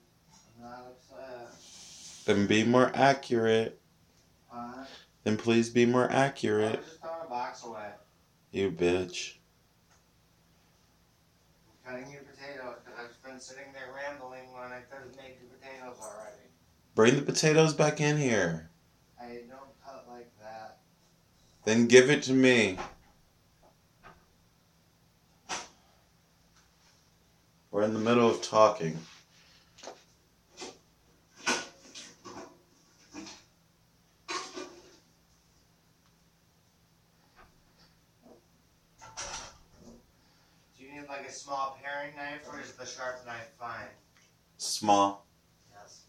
I'm not upset. Then be more accurate. Huh? Then please be more I accurate. was just throwing a box away. You bitch. I'm cutting your potatoes because I've been sitting there rambling when I could have made your potatoes already. Bring the potatoes back in here. I don't cut like that. Then give it to me. We're in the middle of talking. Do you need like small paring knife or is the sharp knife fine? Small. Yes.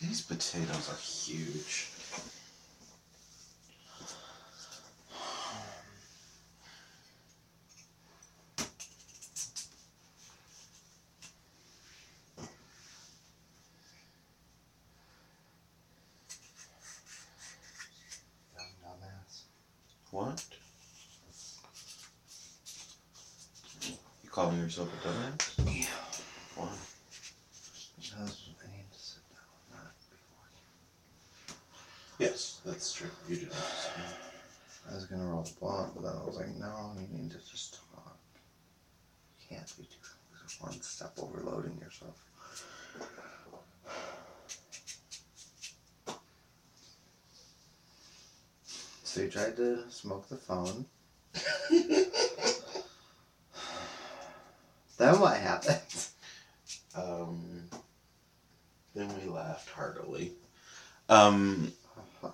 These potatoes are huge. Dumb dumbass. What? You calling yourself a dumbass? Yeah. Why? Because I need to sit down, not be walking. Yes, that's true. You do understand. I was gonna roll the blunt, but then I was like, no, you need to just talk. You can't be too one step overloading yourself. So you tried to smoke the phone. then what happened? Um, Then we laughed heartily. Um, I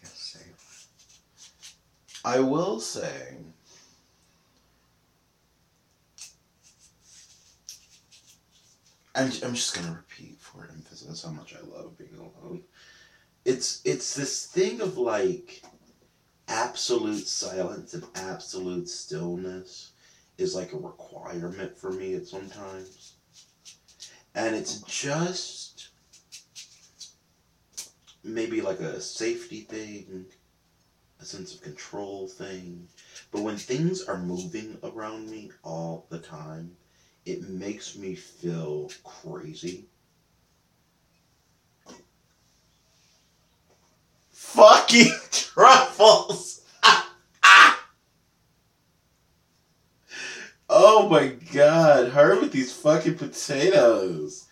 guess say I will say. I'm, I'm just gonna repeat for emphasis how much I love being alone. It's it's this thing of like absolute silence and absolute stillness is like a requirement for me at sometimes. And it's just maybe like a safety thing, a sense of control thing. But when things are moving around me all the time, it makes me feel crazy. Fucking truffles! Oh my god, her with these fucking potatoes.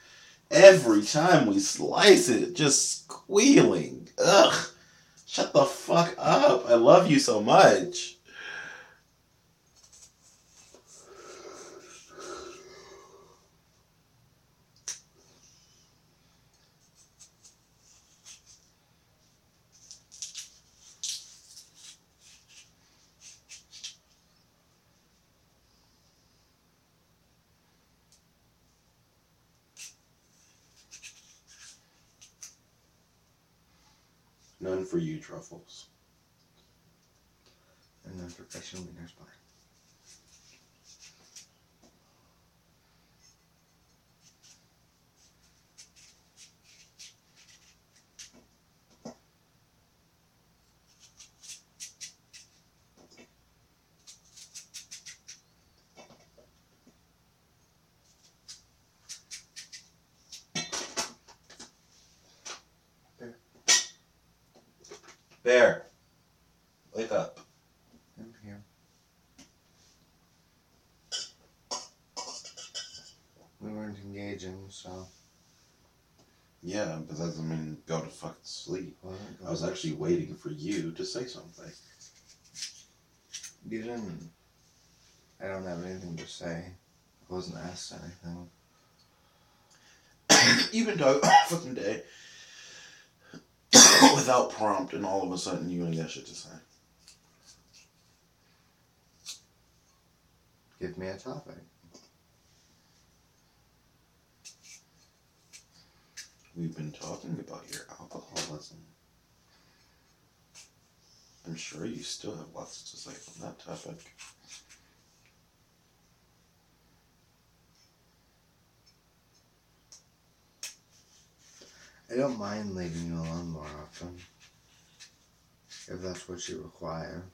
Every time we slice it, just squealing. Ugh. Shut the fuck up. I love you so much. None for you, Truffles. and then professional winner's bar. Bear, wake up. I'm here. We weren't engaging, so Yeah, but that doesn't mean go to fucking sleep. wasn't I was going- actually waiting for you to say something. You didn't. I don't have anything to say. I wasn't asked anything. Been talking fucking day without prompt, and all of a sudden you ain't got shit to say. Give me a topic. We've been talking about your alcoholism. I'm sure you still have lots to say on that topic. I don't mind leaving you alone more often. If that's what you require.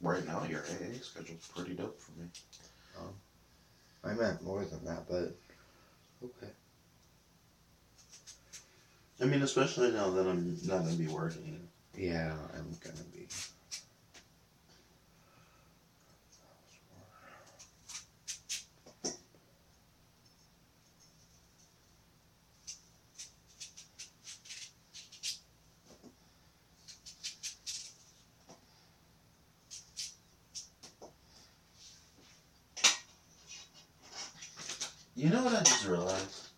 Right now, your AA schedule's pretty dope for me. Oh, I meant more than that, but okay. I mean, especially now that I'm not gonna be working. Yeah, I'm gonna be. You know what I just realized?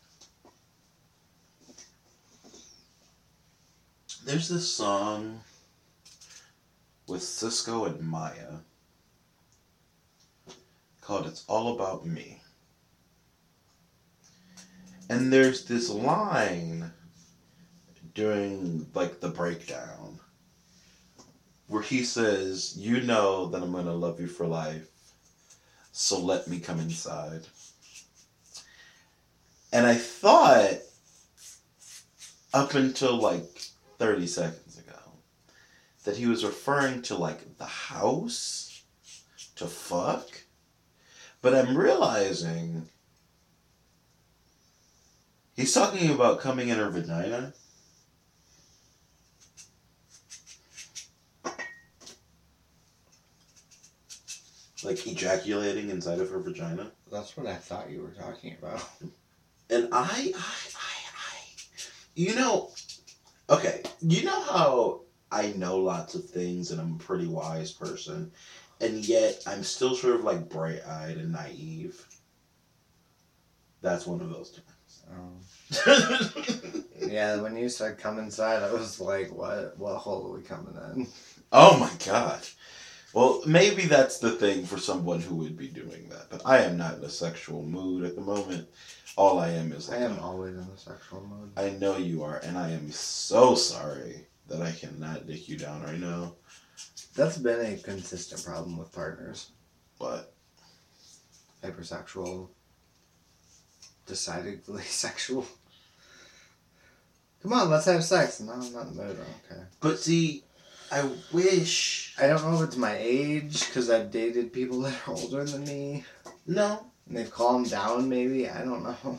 There's this song with Sisqó and Mya called It's All About Me. And there's this line during like the breakdown where he says, You know that I'm gonna love you for life, so let me come inside. And I thought up until like 30 seconds ago that he was referring to like the house to fuck. But I'm realizing he's talking about coming in her vagina. Like ejaculating inside of her vagina. That's what I thought you were talking about. And I, I, I, I, you know, okay, you know how I know lots of things and I'm a pretty wise person, and yet I'm still sort of like bright eyed and naive. That's one of those Um, times. yeah, when you said come inside, I was like, what? What hole are we coming in? oh my god. Well, maybe that's the thing for someone who would be doing that. But I am not in a sexual mood at the moment. All I am is I am a- always in a sexual mode. I know you are, and I am so sorry that I cannot dick you down right now. That's been a consistent problem with partners. But Hypersexual. Decidedly sexual. Come on, let's have sex. No, I'm not in the mood. Okay. but see, I wish I don't know if it's my age, because I've dated people that are older than me. no. And they've calmed down, maybe. I don't know.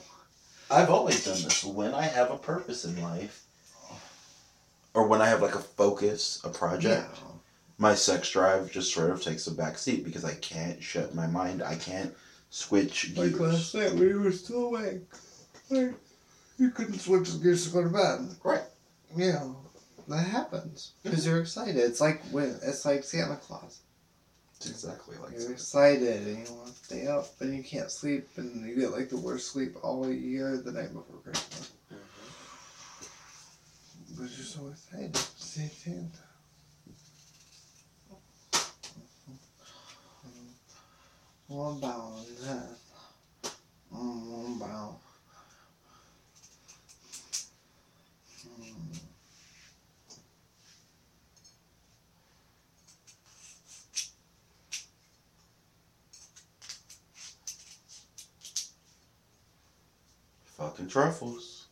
I've always done this. When I have a purpose in life, or when I have like a focus, a project, my sex drive just sort of takes a back seat because I can't shut my mind. I can't switch Like gears. last night, we were still awake. Like, you couldn't switch the gears to go to bed. Right. Yeah, that happens because you're excited. It's like when it's like Santa Claus. It's exactly like You're that. excited and you want to stay up and you can't sleep and you get like the worst sleep all year the night before Christmas. Mm-hmm. But you're so excited to see Santa. One bow and that. Mm, one bow. Mm. Fucking truffles.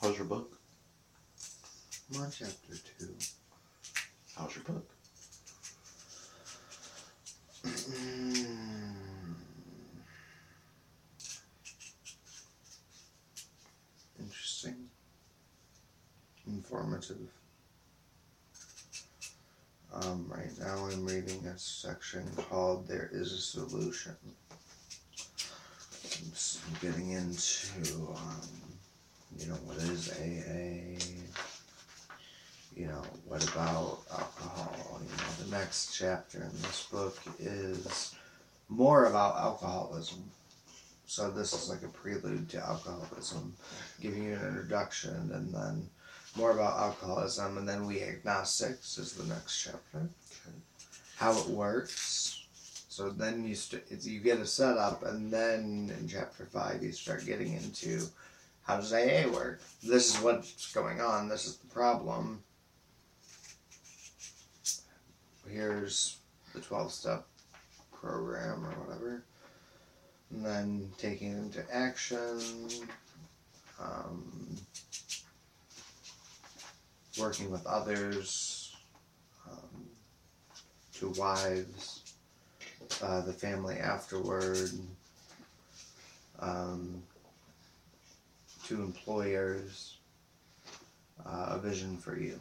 How's your book? I'm on chapter two. How's your book? Interesting. Informative. Um, right now I'm reading a section called There is a Solution. I'm getting into, um, you know, what is AA? You know, what about alcohol? You know, the next chapter in this book is more about alcoholism. So this is like a prelude to alcoholism, giving you an introduction, and then more about alcoholism, and then we agnostics is the next chapter. Okay. How it works. So then you st- you get a setup, and then in chapter five you start getting into how does AA work. This is what's going on. This is the problem. Here's the twelve step program or whatever and then taking it into action, um, working with others, to wives, uh, the family afterward, um, to employers, uh, a vision for you.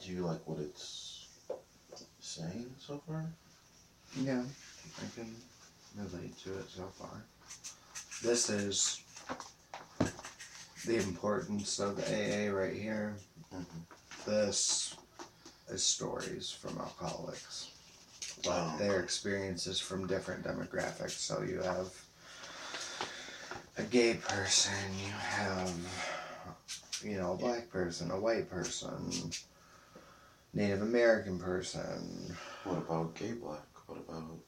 Do you like what it's saying so far? Yeah, I can relate to it so far. This is the importance of the AA right here. Mhm. This is stories from alcoholics. But Wow. their experiences from different demographics. So you have a gay person, you have, you know, a black person, a white person, Native American person, What about gay black? What about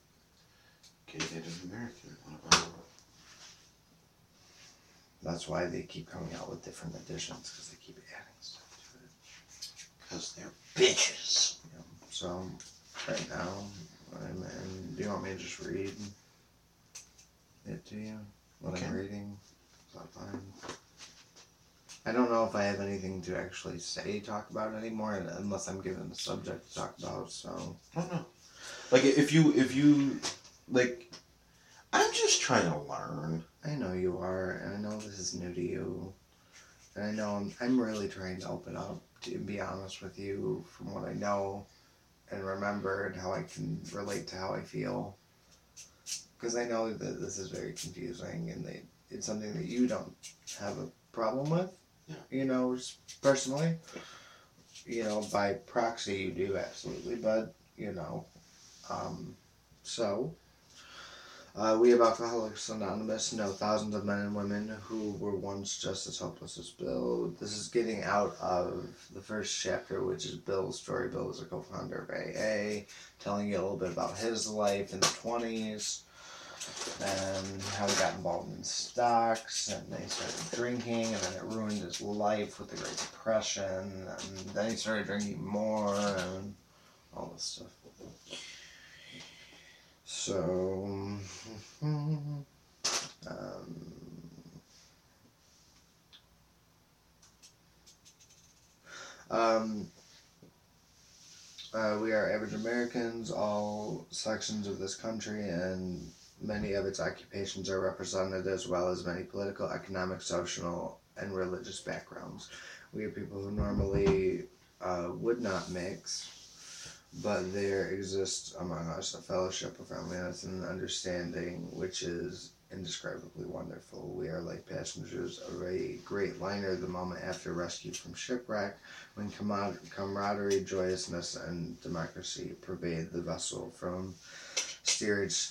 gay Native American? What about That's why they keep coming out with different editions because they keep adding stuff to it. because they're bitches? So right now, I'm in. Do you want me to just read it to you? What I'm Okay. reading. Is that fine? I don't know if I have anything to actually say, talk about anymore, unless I'm given a subject to talk about. So I don't know. Like if you if you like, I'm just trying to learn. I know you are, and I know this is new to you, and I know I'm, I'm really trying to open up to be honest with you from what I know, and remember and how I can relate to how I feel. Because I know that this is very confusing, and that it's something that you don't have a problem with. Yeah. You know, personally. You know, by proxy, you do absolutely, but you know, um, so. Uh, we of Alcoholics Anonymous know thousands of men and women who were once just as hopeless as Bill. This is getting out of the first chapter, which is Bill's story. Bill was a co founder of AA, telling you a little bit about his life in the 20s and how he got involved in stocks and then he started drinking and then it ruined his life with the Great Depression and then he started drinking more and all this stuff. So, um, um, uh, we are average Americans, all sections of this country, and many of its occupations are represented, as well as many political, economic, social, and religious backgrounds. We are people who normally uh, would not mix but there exists among us a fellowship of friendliness and understanding which is indescribably wonderful. We are like passengers of a great liner the moment after rescue from shipwreck, when camaraderie, joyousness, and democracy pervade the vessel from steerage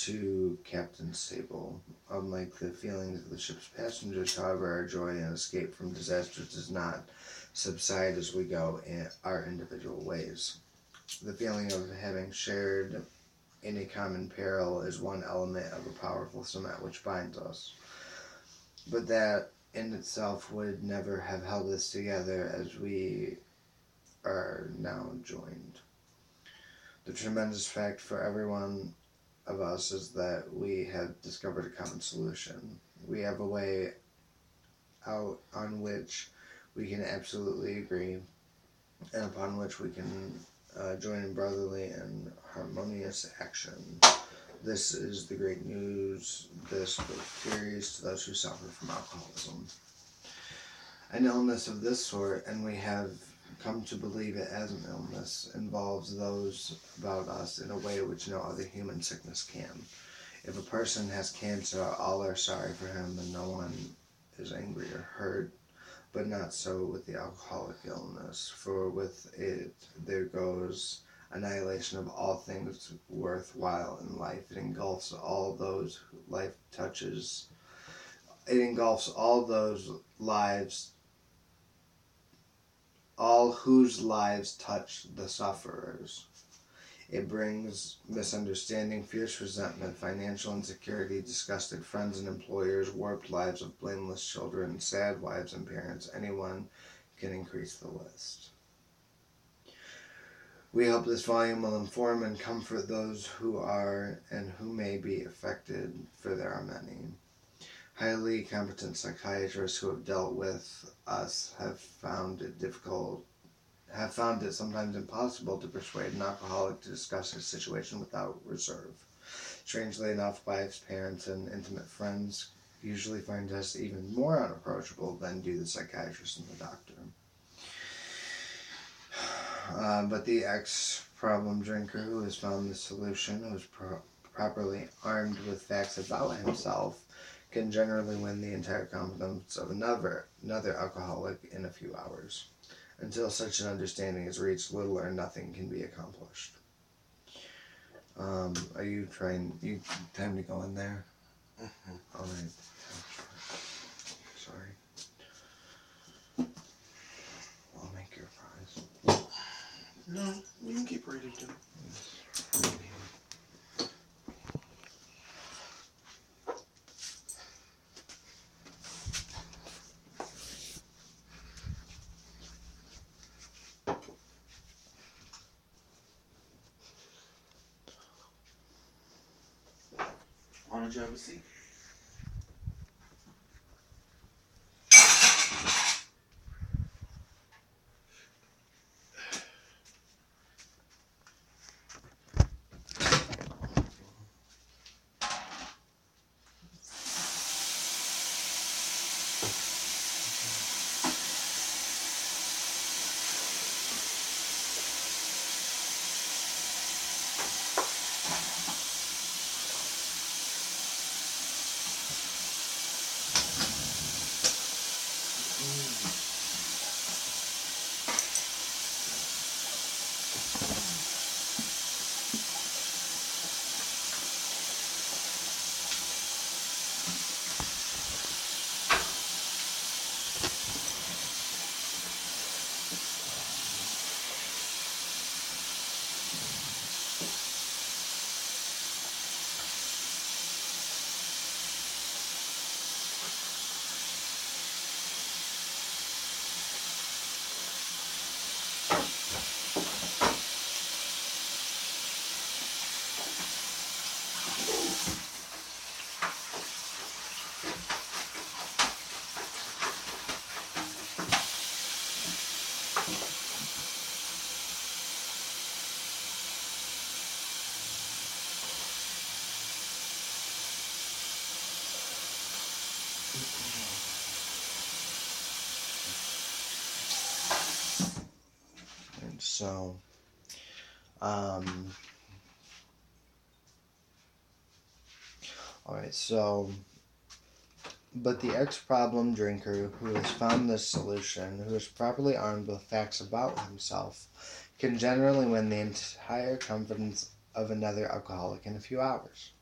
to captain's table. Unlike the feelings of the ship's passengers, however, our joy and escape from disaster does not subside as we go in our individual ways. The feeling of having shared in a common peril is one element of a powerful cement which binds us. But that in itself would never have held us together as we are now joined. The tremendous fact for every one of us is that we have discovered a common solution. We have a way out on which we can absolutely agree and upon which we can uh, brotherly and harmonious action. This is the great news. This book carries to those who suffer from alcoholism. An illness of this sort, and we have come to believe it as an illness, involves those about us in a way which no other human sickness can. If a person has cancer, all are sorry for him, and no one is angry or hurt but not so with the alcoholic illness, for with it there goes annihilation of all things worthwhile in life. It engulfs all those life touches. It engulfs all those lives, all whose lives touch the sufferers. It brings misunderstanding, fierce resentment, financial insecurity, disgusted friends and employers, warped lives of blameless children, sad wives and parents. Anyone can increase the list. We hope this volume will inform and comfort those who are and who may be affected, for there are many. Highly competent psychiatrists who have dealt with us have found it difficult have found it sometimes impossible to persuade an alcoholic to discuss his situation without reserve. Strangely enough, Byatt's parents and intimate friends usually find us even more unapproachable than do the psychiatrist and the doctor. Uh, but the ex problem drinker who has found the solution, who is pro- properly armed with facts about himself, can generally win the entire confidence of another, another alcoholic in a few hours. Until such an understanding is reached, little or nothing can be accomplished. Um, are you trying? You time to go in there? Mm-hmm. All right. Sorry. I'll make your fries. No, you can keep reading too. So, um, all right. So, but the ex-problem drinker who has found this solution, who is properly armed with facts about himself, can generally win the entire confidence of another alcoholic in a few hours.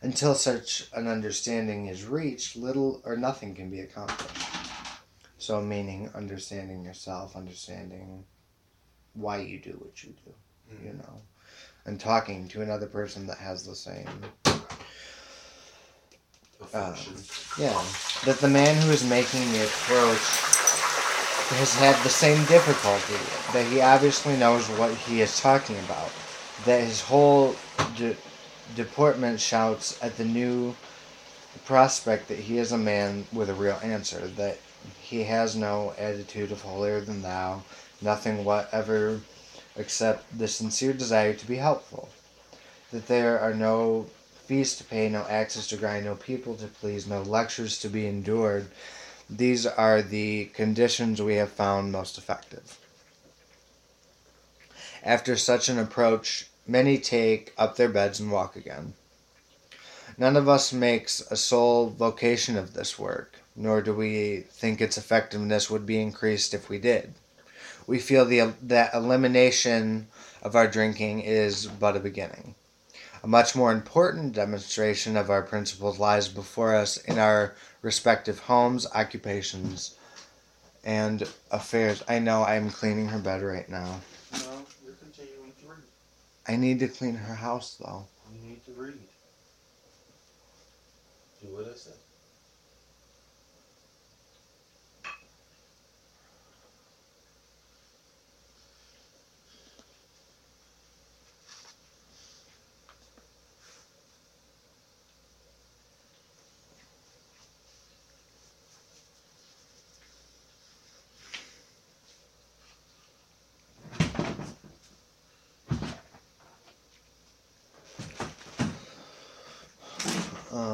Until such an understanding is reached, little or nothing can be accomplished. So, meaning understanding yourself, understanding why you do what you do, Mm. you know, and talking to another person that has the same. Affection. Yeah, that the man who is making the approach has had the same difficulty, that he obviously knows what he is talking about, that his whole de- deportment shouts at the new prospect that he is a man with a real answer, that he has no attitude of holier than thou, nothing whatever except the sincere desire to be helpful, that there are no fees to pay, no axes to grind, no people to please, no lectures to be endured. These are the conditions we have found most effective. After such an approach, many take up their beds and walk again. None of us makes a sole vocation of this work, nor do we think its effectiveness would be increased if we did. We feel the, that elimination of our drinking is but a beginning. A much more important demonstration of our principles lies before us in our respective homes, occupations, and affairs. I know I'm cleaning her bed right now. No, you're continuing to read. I need to clean her house though. You need to read. Do what I said.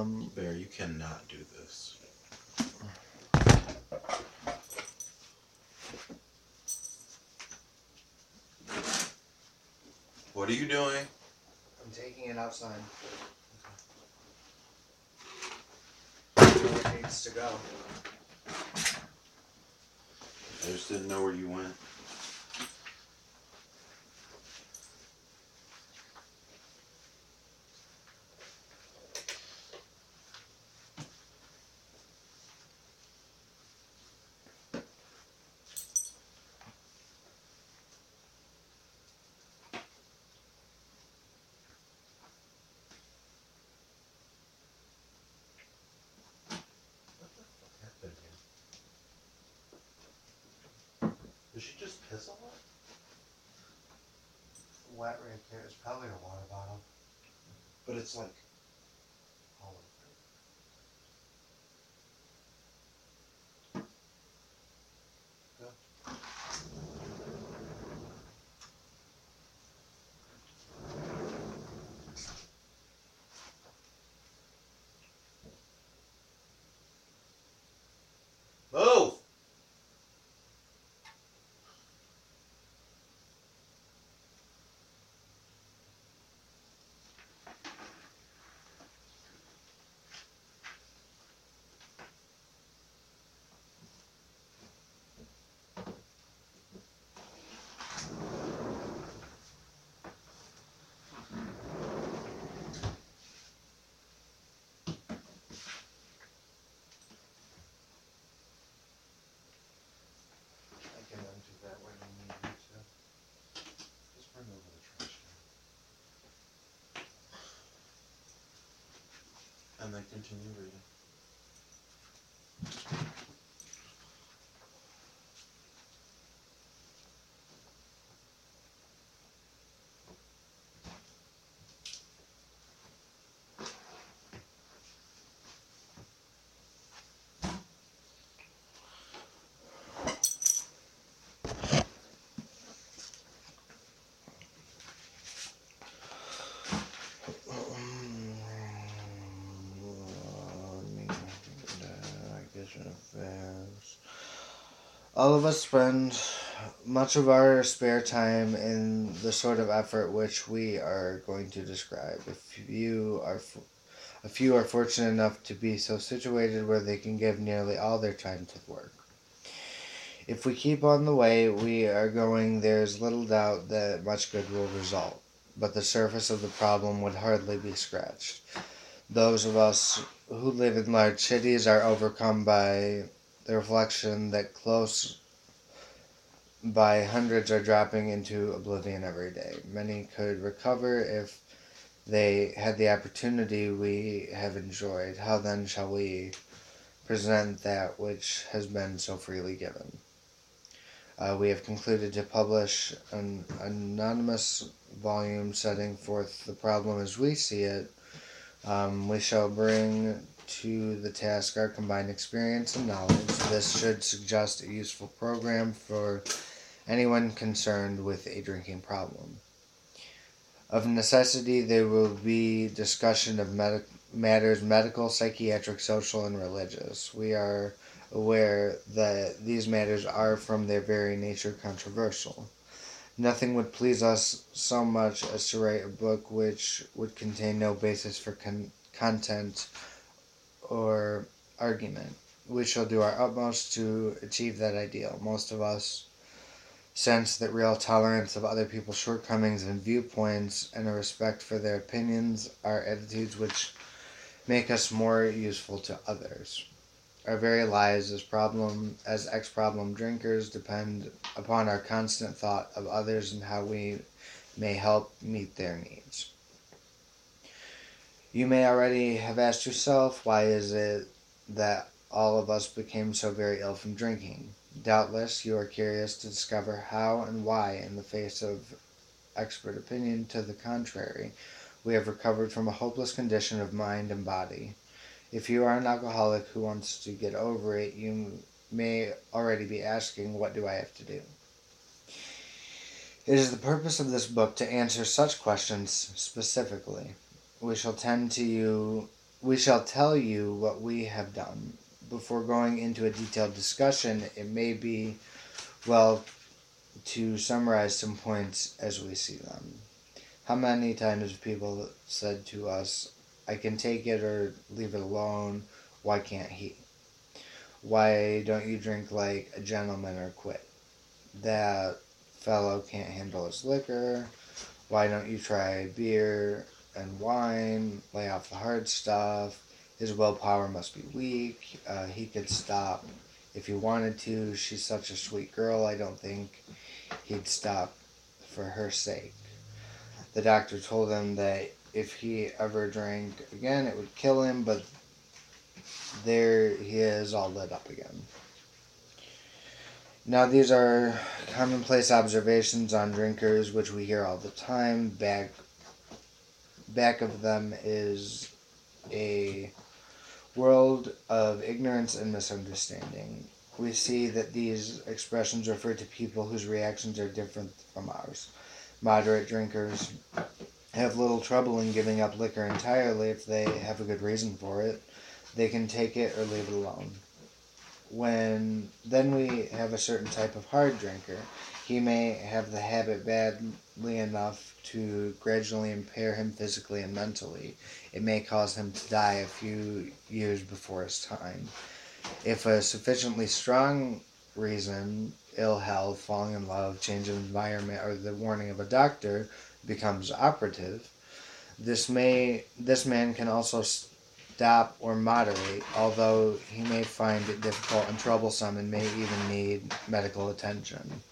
Um, Bear, you cannot do this. What are you doing? I'm taking it outside. Where it needs to go. I just didn't know where you went. What the fuck happened here? Did she just piss a lot? Wet right there is probably a water bottle. But it's like all over. Move! I can undo that when you need me to. Just bring over the trash can. And then continue reading. All of us spend much of our spare time in the sort of effort which we are going to describe. If you are, a few are fortunate enough to be so situated where they can give nearly all their time to work. If we keep on the way we are going, there is little doubt that much good will result, but the surface of the problem would hardly be scratched. Those of us who live in large cities are overcome by the reflection that close by hundreds are dropping into oblivion every day. Many could recover if they had the opportunity we have enjoyed. How then shall we present that which has been so freely given? Uh, we have concluded to publish an anonymous volume setting forth the problem as we see it. Um, we shall bring to the task our combined experience and knowledge. This should suggest a useful program for anyone concerned with a drinking problem. Of necessity, there will be discussion of med- matters medical, psychiatric, social, and religious. We are aware that these matters are, from their very nature, controversial. Nothing would please us so much as to write a book which would contain no basis for con- content or argument. We shall do our utmost to achieve that ideal. Most of us sense that real tolerance of other people's shortcomings and viewpoints and a respect for their opinions are attitudes which make us more useful to others. Our very lives as problem as ex problem drinkers depend upon our constant thought of others and how we may help meet their needs. You may already have asked yourself why is it that all of us became so very ill from drinking? Doubtless you are curious to discover how and why, in the face of expert opinion to the contrary, we have recovered from a hopeless condition of mind and body. If you are an alcoholic who wants to get over it, you may already be asking, What do I have to do? It is the purpose of this book to answer such questions specifically. We shall tend to you we shall tell you what we have done, before going into a detailed discussion, it may be well to summarize some points as we see them. How many times have people said to us, I can take it or leave it alone, why can't he? Why don't you drink like a gentleman or quit? That fellow can't handle his liquor. Why don't you try beer and wine? Lay off the hard stuff his willpower must be weak. Uh, he could stop if he wanted to. She's such a sweet girl. I don't think he'd stop for her sake. The doctor told him that if he ever drank again, it would kill him, but there he is, all lit up again. Now, these are commonplace observations on drinkers, which we hear all the time. Back, back of them is a world of ignorance and misunderstanding. We see that these expressions refer to people whose reactions are different from ours. Moderate drinkers have little trouble in giving up liquor entirely if they have a good reason for it. They can take it or leave it alone. When then we have a certain type of hard drinker. He may have the habit badly enough to gradually impair him physically and mentally. It may cause him to die a few years before his time. If a sufficiently strong reason, ill health, falling in love, change of environment, or the warning of a doctor becomes operative, this may this man can also stop or moderate, although he may find it difficult and troublesome and may even need medical attention.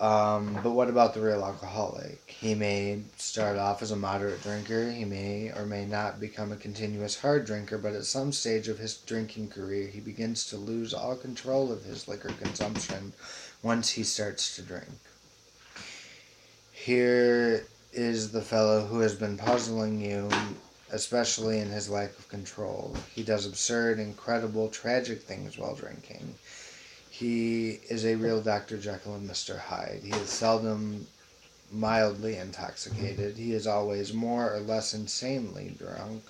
Um, but what about the real alcoholic? He may start off as a moderate drinker. He may or may not become a continuous hard drinker, but at some stage of his drinking career, he begins to lose all control of his liquor consumption once he starts to drink. Here is the fellow who has been puzzling you, especially in his lack of control. He does absurd, incredible, tragic things while drinking. He is a real Dr. Jekyll and Mr. Hyde. He is seldom mildly intoxicated. He is always more or less insanely drunk.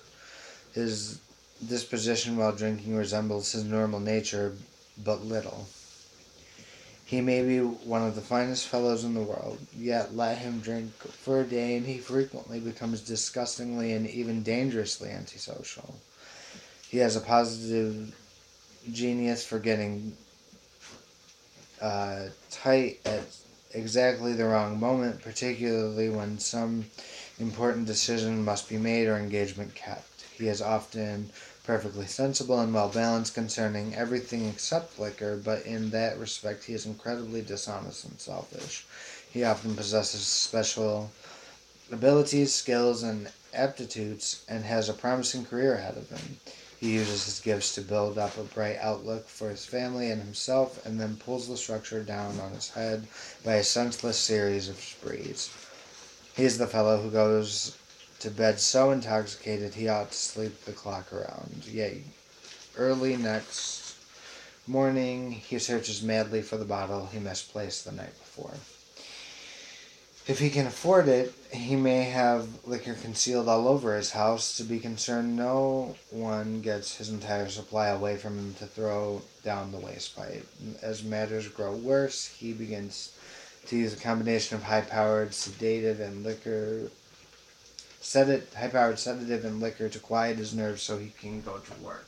His disposition while drinking resembles his normal nature but little. He may be one of the finest fellows in the world, yet let him drink for a day and he frequently becomes disgustingly and even dangerously antisocial. He has a positive genius for getting uh, tight at exactly the wrong moment, particularly when some important decision must be made or engagement kept. He is often perfectly sensible and well balanced concerning everything except liquor, but in that respect he is incredibly dishonest and selfish. He often possesses special abilities, skills, and aptitudes, and has a promising career ahead of him. He uses his gifts to build up a bright outlook for his family and himself, and then pulls the structure down on his head by a senseless series of sprees. He is the fellow who goes to bed so intoxicated he ought to sleep the clock around. Yet early next morning he searches madly for the bottle he misplaced the night before. If he can afford it, he may have liquor concealed all over his house to be concerned no one gets his entire supply away from him to throw down the waste pipe. As matters grow worse, he begins to use a combination of high powered sedative and liquor sedate, high powered sedative and liquor to quiet his nerves so he can go to work.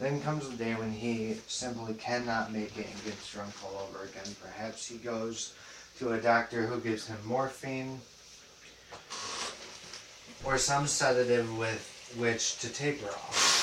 Then comes the day when he simply cannot make it and gets drunk all over again. Perhaps he goes to a doctor who gives him morphine or some sedative with which to taper off.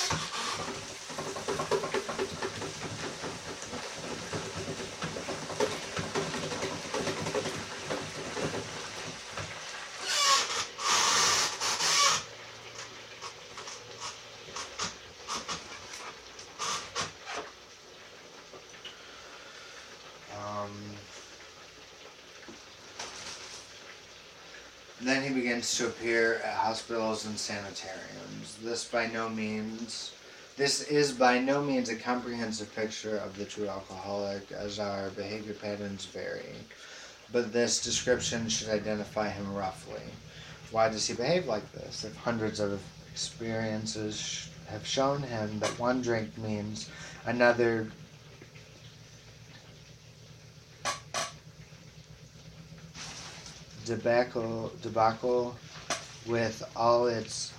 Um, then to appear at hospitals and sanitariums. This by no means this is by no means a comprehensive picture of the true alcoholic as our behavior patterns vary. But this description should identify him roughly. Why does he behave like this? If hundreds of experiences have shown him that one drink means another debacle, debacle with all its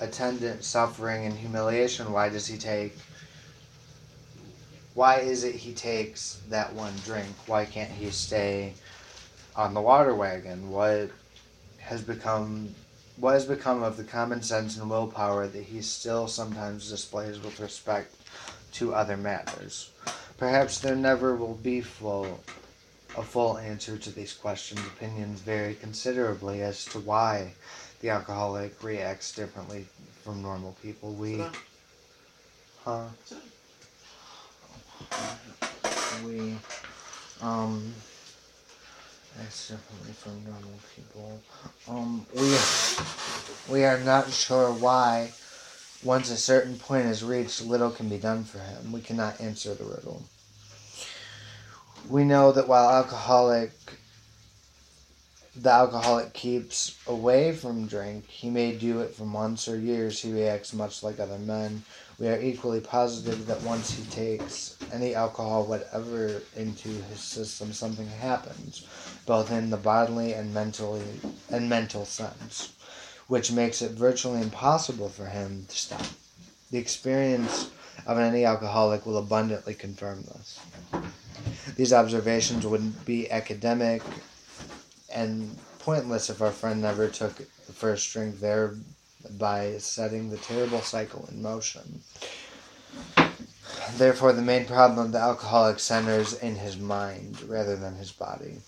attendant suffering and humiliation, why does he take why is it he takes that one drink? Why can't he stay on the water wagon? What has become what has become of the common sense and willpower that he still sometimes displays with respect to other matters? Perhaps there never will be full a full answer to these questions. Opinions vary considerably as to why the alcoholic reacts differently from normal people. We, huh? We, um, acts differently from normal people. Um, we, we are not sure why. Once a certain point is reached, little can be done for him. We cannot answer the riddle we know that while alcoholic the alcoholic keeps away from drink, he may do it for months or years. He reacts much like other men. We are equally positive that once he takes any alcohol whatever into his system, something happens, both in the bodily and mentally and mental sense, which makes it virtually impossible for him to stop. The experience of any alcoholic will abundantly confirm this. These observations wouldn't be academic and pointless if our friend never took the first drink, there, by setting the terrible cycle in motion. Therefore, the main problem of the alcoholic centers in his mind rather than his body.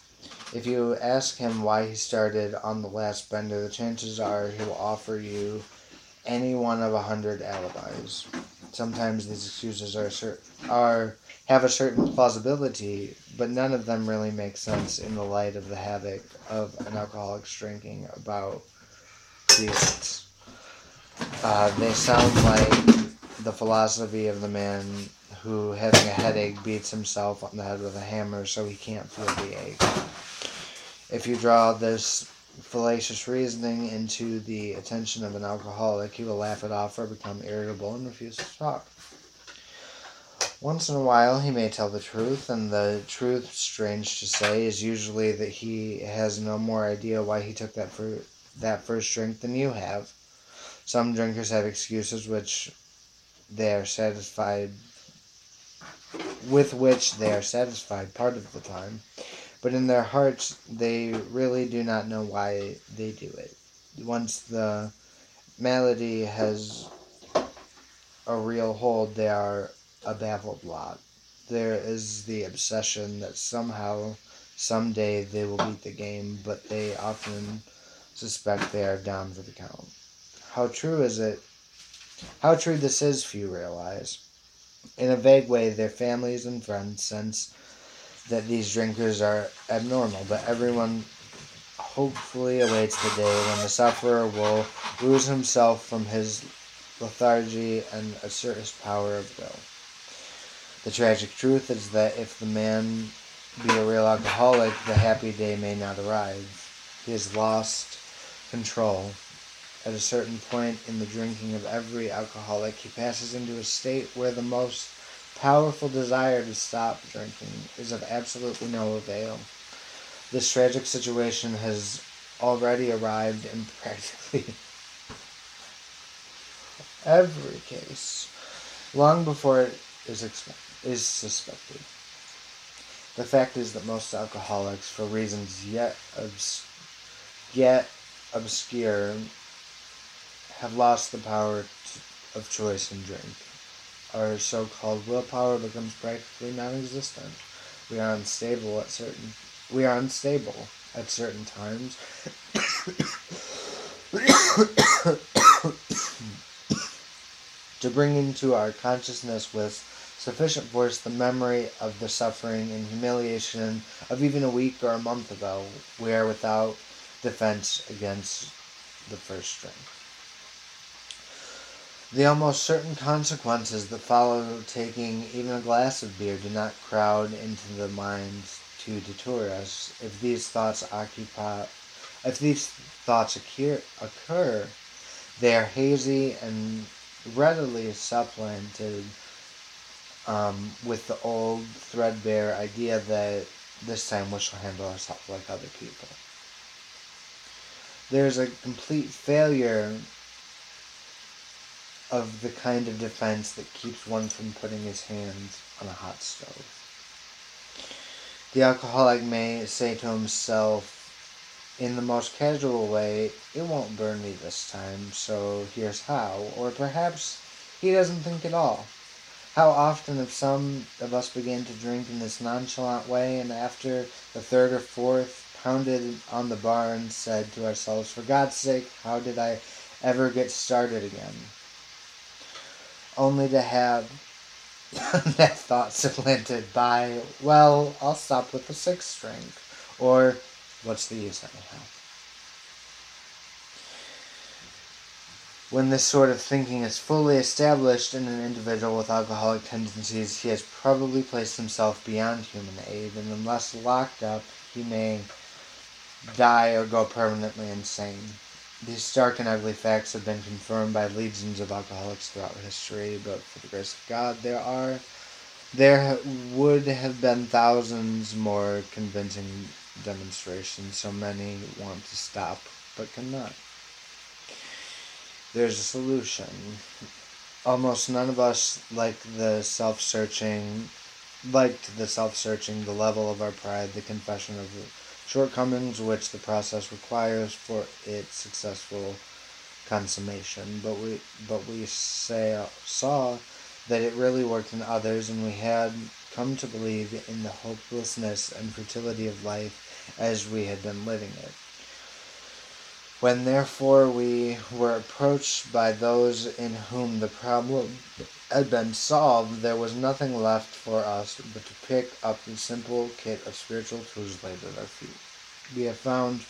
If you ask him why he started on the last bender, the chances are he will offer you any one of a hundred alibis. Sometimes these excuses are are have a certain plausibility, but none of them really make sense in the light of the havoc of an alcoholic's drinking about priests. Uh, they sound like the philosophy of the man who, having a headache, beats himself on the head with a hammer so he can't feel the ache. If you draw this fallacious reasoning into the attention of an alcoholic, he will laugh it off or become irritable and refuse to talk. Once in a while, he may tell the truth, and the truth, strange to say, is usually that he has no more idea why he took that for that first drink than you have. Some drinkers have excuses which they are satisfied with which they are satisfied part of the time, but in their hearts they really do not know why they do it. Once the malady has a real hold, they are a baffled lot. There is the obsession that somehow, someday they will beat the game, but they often suspect they are down for the count. How true is it? How true this is, few realize. In a vague way, their families and friends sense that these drinkers are abnormal, but everyone hopefully awaits the day when the sufferer will lose himself from his lethargy and assert his power of will. The tragic truth is that if the man be a real alcoholic, the happy day may not arrive. He has lost control. At a certain point in the drinking of every alcoholic, he passes into a state where the most powerful desire to stop drinking is of absolutely no avail. This tragic situation has already arrived in practically every case, long before it is, expe- is suspected. The fact is that most alcoholics, for reasons yet, obs- yet obscure, have lost the power to, of choice in drink. Our so called willpower becomes practically non existent. We are unstable at certain we are unstable at certain times. to bring into our consciousness with sufficient force the memory of the suffering and humiliation of even a week or a month ago, we are without defense against the first drink. The almost certain consequences that follow taking even a glass of beer do not crowd into the minds to deter us. If these thoughts occupy, if these thoughts occur, occur they are hazy and readily supplanted um, with the old threadbare idea that this time we shall handle ourselves like other people. There's a complete failure of the kind of defense that keeps one from putting his hands on a hot stove. The alcoholic may say to himself, in the most casual way, it won't burn me this time, so here's how. Or perhaps he doesn't think at all. How often have some of us began to drink in this nonchalant way, and after the third or fourth pounded on the bar and said to ourselves, For God's sake, how did I ever get started again? Only to have that thought supplanted by, well, I'll stop with the sixth drink, Or, what's the use anyhow? When this sort of thinking is fully established in an individual with alcoholic tendencies, he has probably placed himself beyond human aid, and unless locked up, he may die or go permanently insane. These stark and ugly facts have been confirmed by legions of alcoholics throughout history, but for the grace of God, there are there would have been thousands more convincing demonstrations. So many want to stop but cannot. There's a solution. Almost none of us like the self-searching, liked the self-searching, the level of our pride, the confession of shortcomings which the process requires for its successful consummation. But we but we say, saw that it really worked in others, and we had come to believe in the hopelessness and futility of life as we had been living it. When therefore we were approached by those in whom the problem had been solved, there was nothing left for us but to pick up the simple kit of spiritual tools laid at our feet. We have found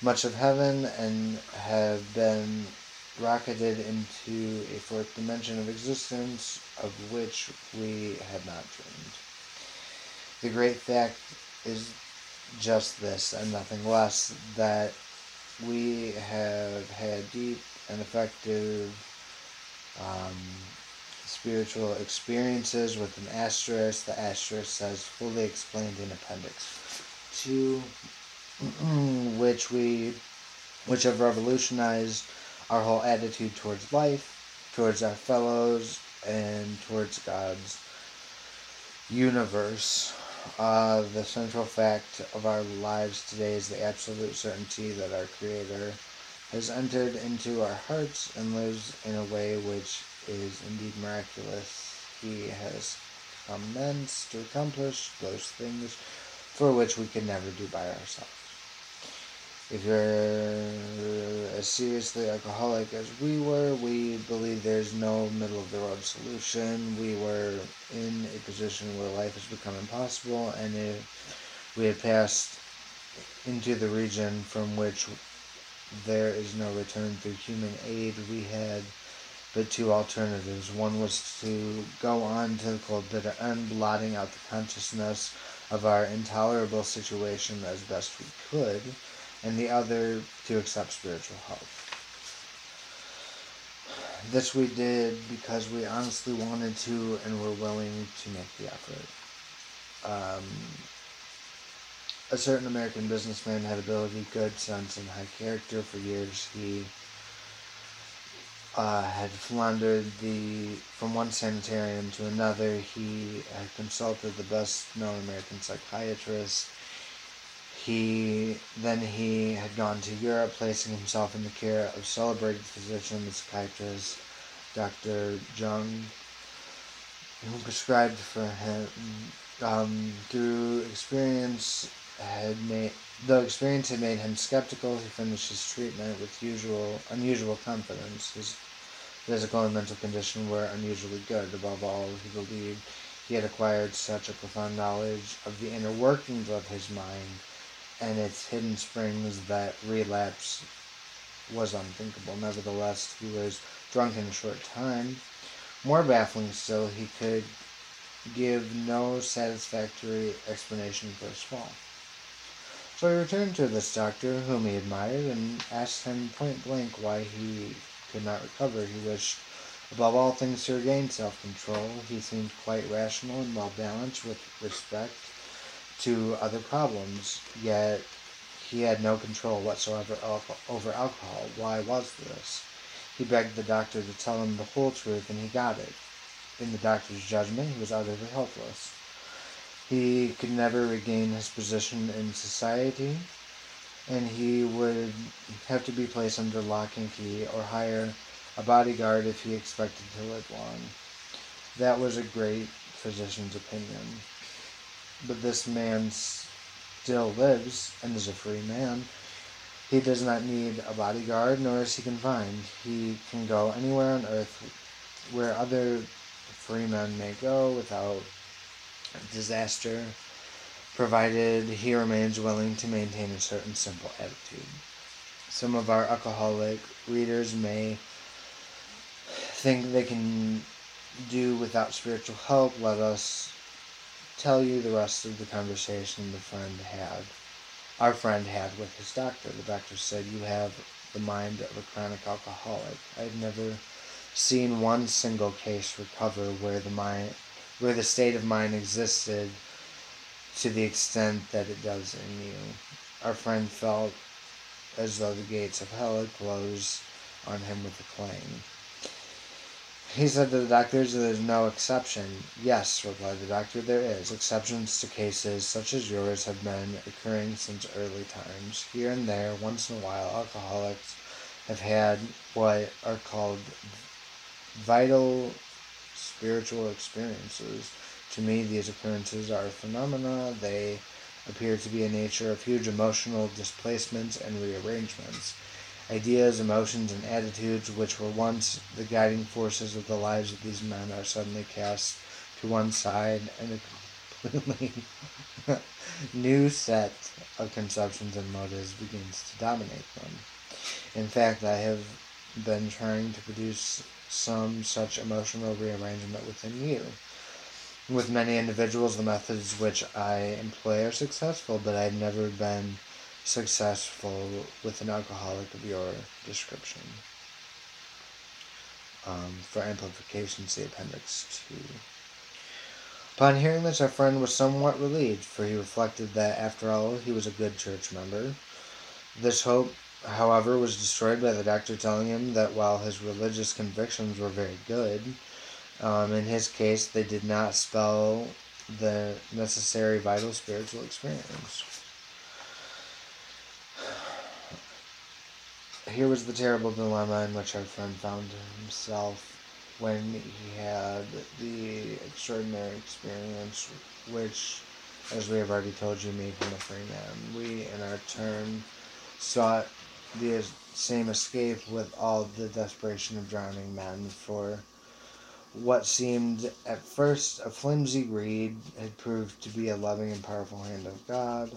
much of heaven and have been rocketed into a fourth dimension of existence of which we had not dreamed. The great fact is just this and nothing less that we have had deep and effective um, spiritual experiences with an asterisk. The asterisk says fully explained in Appendix 2, which we which have revolutionized our whole attitude towards life, towards our fellows, and towards God's universe. Uh, the central fact of our lives today is the absolute certainty that our Creator has entered into our hearts and lives in a way which is indeed miraculous. He has commenced to accomplish those things for which we can never do by ourselves. If you're as seriously alcoholic as we were, we believe there's no middle of the road solution. We were in a position where life has become impossible, and if we had passed into the region from which there is no return through human aid, we had but two alternatives. One was to go on to the cold bitter end, blotting out the consciousness of our intolerable situation as best we could and the other to accept spiritual help. This we did because we honestly wanted to and were willing to make the effort. Um, a certain American businessman had ability, good sense, and high character. For years, he uh, had floundered the from one sanitarium to another. He had consulted the best-known American psychiatrist he then he had gone to Europe, placing himself in the care of celebrated physician, the psychiatrist Dr. Jung, who prescribed for him um, through experience had made the experience had made him skeptical. He finished his treatment with usual unusual confidence. His physical and mental condition were unusually good. Above all, he believed he had acquired such a profound knowledge of the inner workings of his mind and its hidden springs that relapse was unthinkable. Nevertheless, he was drunk in a short time. More baffling still, he could give no satisfactory explanation for his fall. So he returned to this doctor, whom he admired, and asked him point blank why he could not recover. He wished, above all things, to regain self control. He seemed quite rational and well balanced with respect to other problems, yet he had no control whatsoever over alcohol. Why was this? He begged the doctor to tell him the whole truth, and he got it. In the doctor's judgment, he was utterly helpless. He could never regain his position in society, and he would have to be placed under lock and key or hire a bodyguard if he expected to live long. That was a great physician's opinion but this man still lives and is a free man. He does not need a bodyguard, nor is he confined. He can go anywhere on earth where other free men may go without disaster, provided he remains willing to maintain a certain simple attitude. Some of our alcoholic readers may think they can do without spiritual help. Let us tell you the rest of the conversation the friend had, our friend had with his doctor. The doctor said, You have the mind of a chronic alcoholic. I have never seen one single case recover where the mind where the state of mind existed to the extent that it does in you. Our friend felt as though the gates of hell had closed on him with a clang. He said to the doctors there's no exception. Yes, replied the doctor, there is. Exceptions to cases such as yours have been occurring since early times. Here and there, once in a while, alcoholics have had what are called vital spiritual experiences. To me, these occurrences are phenomena. They appear to be a nature of huge emotional displacements and rearrangements ideas, emotions, and attitudes which were once the guiding forces of the lives of these men are suddenly cast to one side and a completely new set of conceptions and motives begins to dominate them. In fact, I have been trying to produce some such emotional rearrangement within you. With many individuals, the methods which I employ are successful, but I've never been successful with an alcoholic of your description. Um, for amplification, see Appendix 2. Upon hearing this, our friend was somewhat relieved, for he reflected that, after all, he was a good church member. This hope, however, was destroyed by the doctor telling him that while his religious convictions were very good, um, in his case, they did not spell the necessary vital spiritual experience. Here was the terrible dilemma in which our friend found himself when he had the extraordinary experience, which, as we have already told you, made him a free man. We, in our turn, sought the same escape with all the desperation of drowning men, for what seemed at first a flimsy reed had proved to be a loving and powerful hand of God.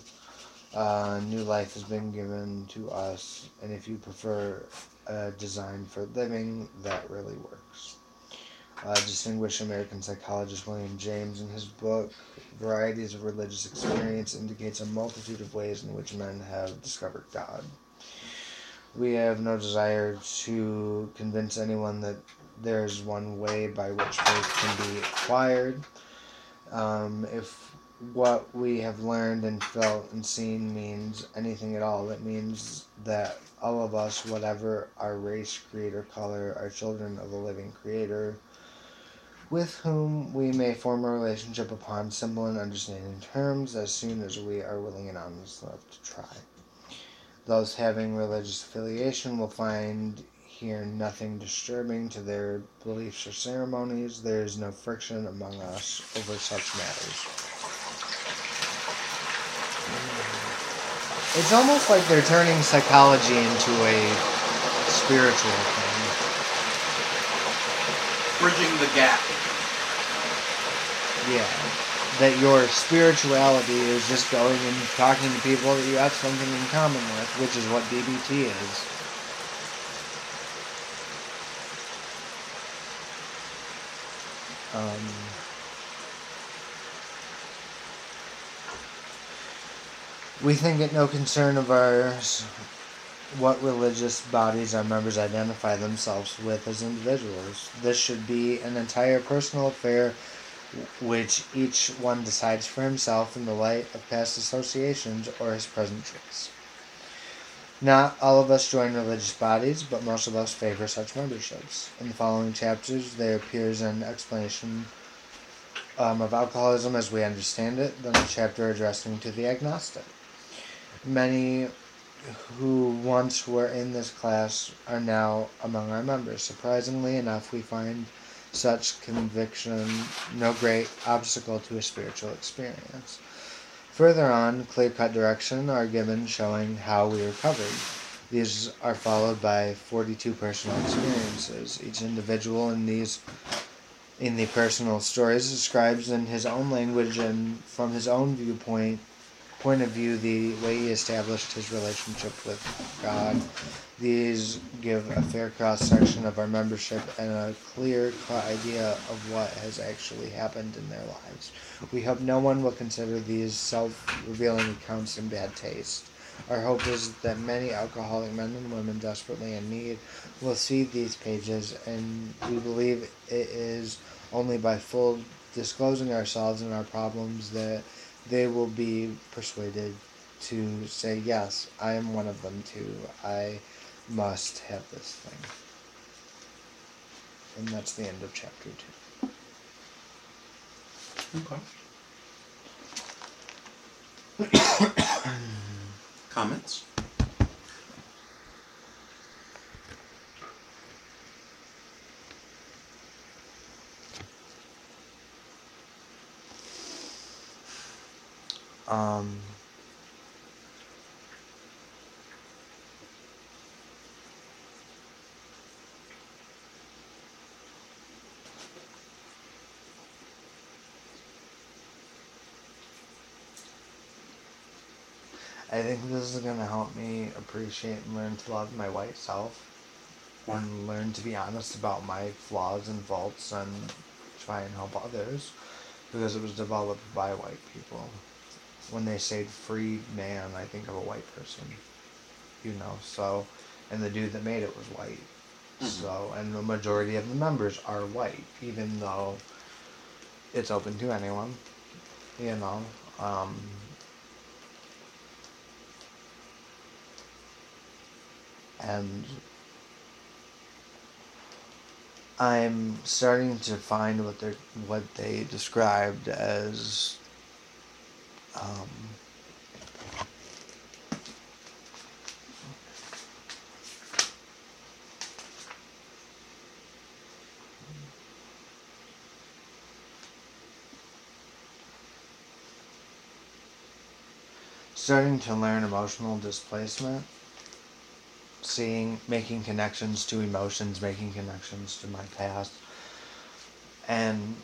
Uh, new life has been given to us, and if you prefer a design for living, that really works. Uh, distinguished American psychologist William James, in his book Varieties of Religious Experience, indicates a multitude of ways in which men have discovered God. We have no desire to convince anyone that there's one way by which faith can be acquired. Um, if what we have learned and felt and seen means anything at all, it means that all of us, whatever our race, creed, or color, are children of a living creator with whom we may form a relationship upon simple and understanding terms as soon as we are willing and honest enough to try. Those having religious affiliation will find here nothing disturbing to their beliefs or ceremonies. There is no friction among us over such matters. It's almost like they're turning psychology into a spiritual thing. Bridging the gap. Yeah. That your spirituality is just going and talking to people that you have something in common with, which is what DBT is. Um, we think it no concern of ours what religious bodies our members identify themselves with as individuals. This should be an entire personal affair which each one decides for himself in the light of past associations or his present choice. Not all of us join religious bodies, but most of us favor such memberships. In the following chapters, there appears an explanation um, of alcoholism as we understand it, then a chapter addressing to the agnostic. Many who once were in this class are now among our members. Surprisingly enough, we find such conviction no great obstacle to a spiritual experience. Further on, clear cut direction are given showing how we recovered. These are followed by 42 personal experiences. Each individual in these in the personal stories describes in his own language and from his own viewpoint point of view the way he established his relationship with God. These give a fair cross section of our membership and a clear idea of what has actually happened in their lives. We hope no one will consider these self revealing accounts in bad taste. Our hope is that many alcoholic men and women desperately in need will see these pages, and we believe it is only by full disclosing ourselves and our problems that they will be persuaded to say, Yes, I am one of them too. I must have this thing. And that's the end of chapter two. Okay. Comments? Um, I think this is gonna help me appreciate and learn to love my white self. And learn to be honest about my flaws and faults and try and help others. Because it was developed by white people. When they say free man, I think of a white person. You know, so and the dude that made it was white. So, and the majority of the members are white, even though it's open to anyone. You know, um, and I'm starting to find what they what they described as um, starting to learn emotional displacement seeing making connections to emotions making connections to my past and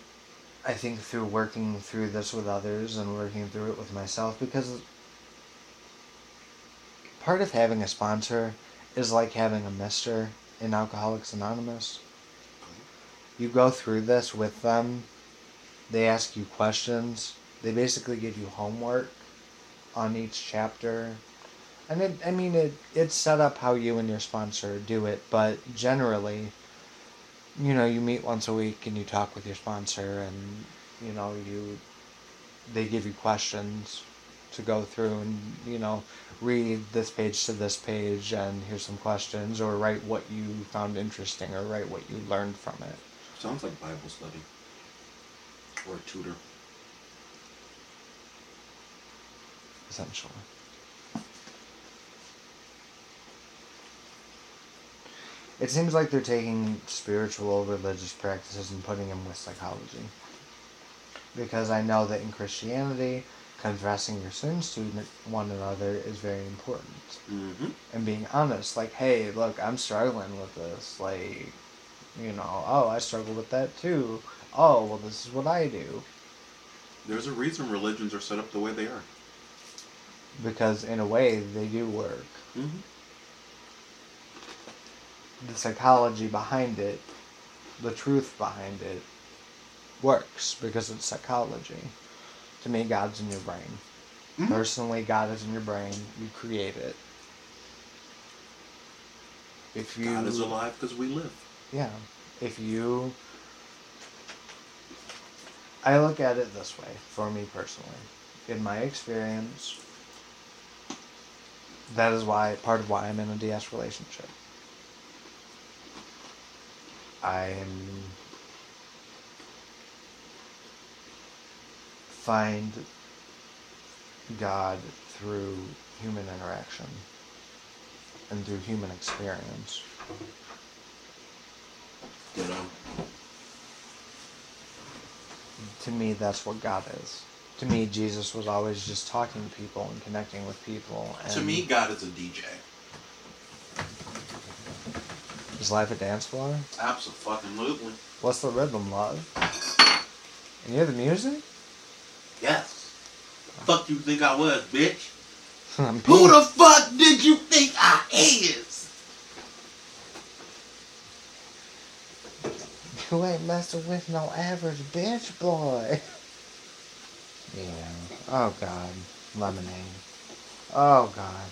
i think through working through this with others and working through it with myself because part of having a sponsor is like having a mister in alcoholics anonymous you go through this with them they ask you questions they basically give you homework on each chapter. And it, I mean, it, it's set up how you and your sponsor do it, but generally, you know, you meet once a week and you talk with your sponsor and, you know, you, they give you questions to go through and, you know, read this page to this page and here's some questions or write what you found interesting or write what you learned from it. Sounds like Bible study. Or a tutor. essentially. It seems like they're taking spiritual religious practices and putting them with psychology. Because I know that in Christianity, confessing your sins to one another is very important. Mm-hmm. And being honest, like, hey, look, I'm struggling with this. Like, you know, oh, I struggle with that too. Oh, well, this is what I do. There's a reason religions are set up the way they are. Because in a way, they do work. Mm-hmm. The psychology behind it, the truth behind it, works because it's psychology. To me, God's in your brain. Mhm. Personally, God is in your brain. You create it. If you, God is alive because we live. yeah, if you, I look at it this way for me personally. In my experience, that is why part of why I'm in a DS relationship. I'm find God through human interaction and through human experience. You know. To me, that's what God is. To me, Jesus was always just talking to people and connecting with people. And To me, God is a DJ. Is life a dance floor? Absolutely. What's the rhythm, love? And you hear the music? Yes. Fuck you think I was, bitch? Who the fuck did you think I is? You ain't messing with no average bitch boy. Yeah. Oh God. Lemonade. Oh God.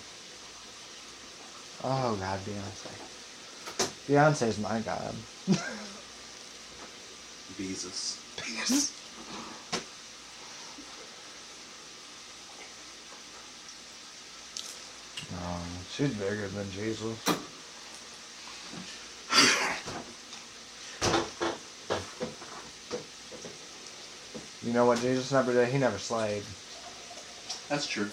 Oh God, Beyonce. Beyonce's my God. Jesus. No, um, she's bigger than Jesus. You know what Jesus never did? He never slayed. That's true.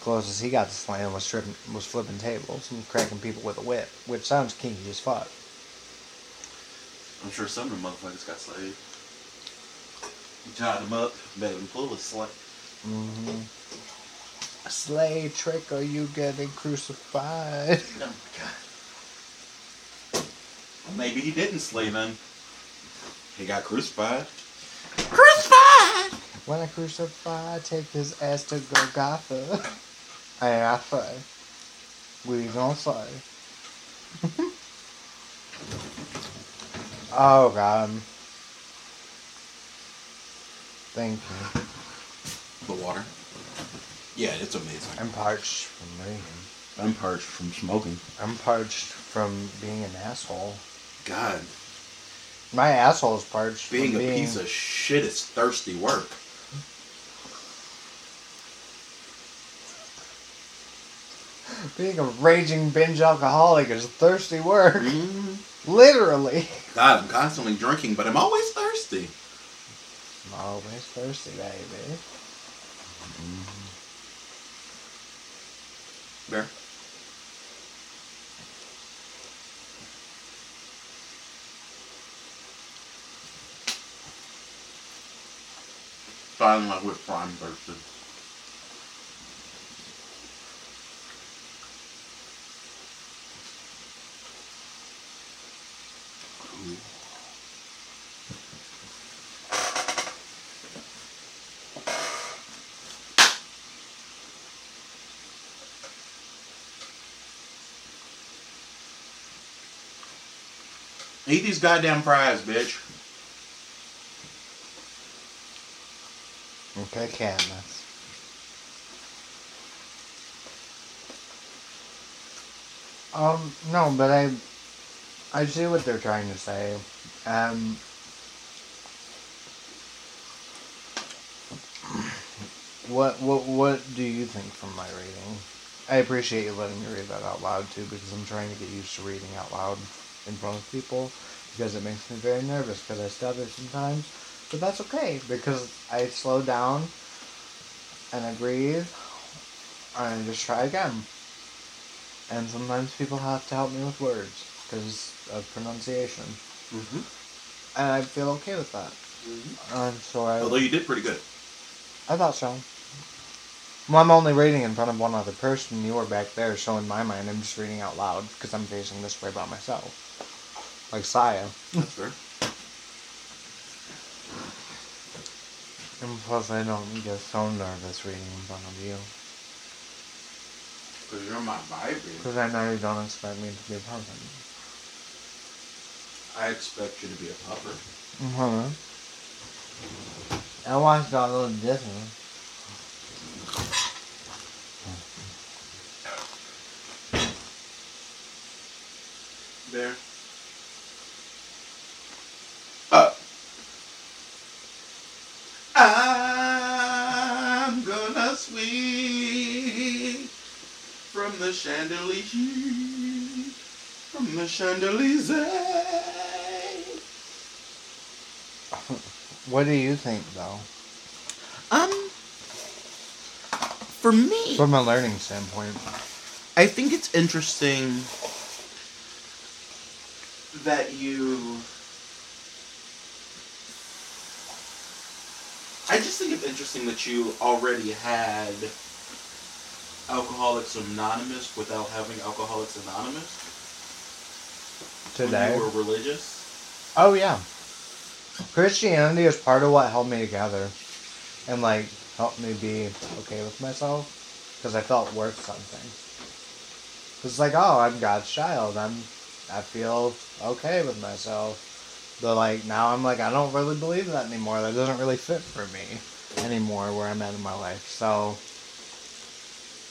Closest he got to slaying was stripping, was flipping tables and cracking people with a whip, which sounds kinky as fuck. I'm sure some of the motherfuckers got slayed. You tied them up, made them pull a slay. Mm-hmm. Slay trick or you getting crucified. Oh my god. Maybe he didn't slay none. He got crucified. Crucified! When I crucify, I take his ass to Golgotha. I say, we gonna say. oh God. Thank you. The water. Yeah, it's amazing. I'm parched from reading. I'm parched from smoking. I'm parched from being an asshole. God, My asshole is parched. being from a being, piece of shit is thirsty work. Being a raging binge alcoholic is thirsty work. Mm. Literally. God, I'm constantly drinking, but I'm always thirsty. I'm always thirsty, baby. Bear. Sounding like we're prime thirsty. Eat these goddamn fries, bitch. Okay, Katniss. Um, no, but I, I see what they're trying to say. Um, what, what, what do you think from my reading? I appreciate you letting me read that out loud too, because I'm trying to get used to reading out loud in front of people, because it makes me very nervous, because I stutter sometimes. But that's okay, because I slow down, and I breathe, and I just try again. And sometimes people have to help me with words because of pronunciation, Mm-hmm. and I feel okay with that. And so I, Although you did pretty good. I thought so. Well, I'm only reading in front of one other person. You were back there, so in my mind, I'm just reading out loud because I'm facing this way by myself, like Saya. That's fair. And plus, I don't get so nervous reading in front of you Because you're my baby. because I know you don't expect me to be perfect. I expect you to be a pupper. Mm-hmm. I watched all those Disney. There. Uh. I'm gonna swing from the chandelier, from the chandelier. What do you think, though, Um, for me, from a learning standpoint? I think it's interesting that you. I just think it's interesting that you already had Alcoholics Anonymous without having Alcoholics Anonymous Today? when you were religious. Oh yeah. Christianity is part of what held me together, and like helped me be okay with myself, because I felt worth something. It's like, oh, I'm God's child. I'm, I feel okay with myself. But like now, I'm like, I don't really believe that anymore. That doesn't really fit for me anymore where I'm at in my life. So,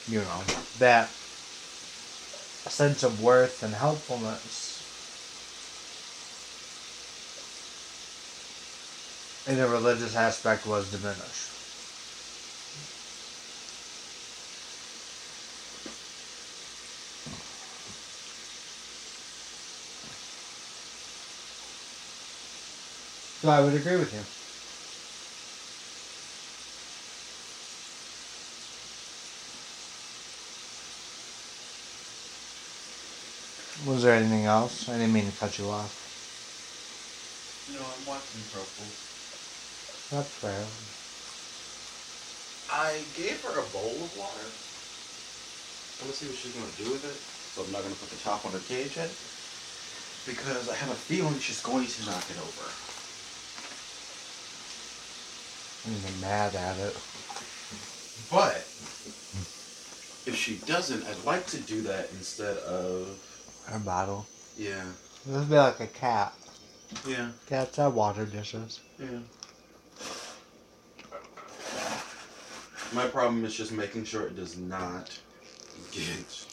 you know, that sense of worth and helpfulness in the religious aspect was diminished. So I would agree with you. Was there anything else? I didn't mean to cut you off. No, I'm watching Purple. That's fair. I gave her a bowl of water. I want to see what she's going to do with it. So I'm not going to put the top on her cage yet. Because I have a feeling she's going to knock it over. I'm even mad at it. But if she doesn't, I'd like to do that instead of Her bottle. yeah, This would be like a cat. yeah, Cats have water dishes. yeah. My problem is just making sure it does not get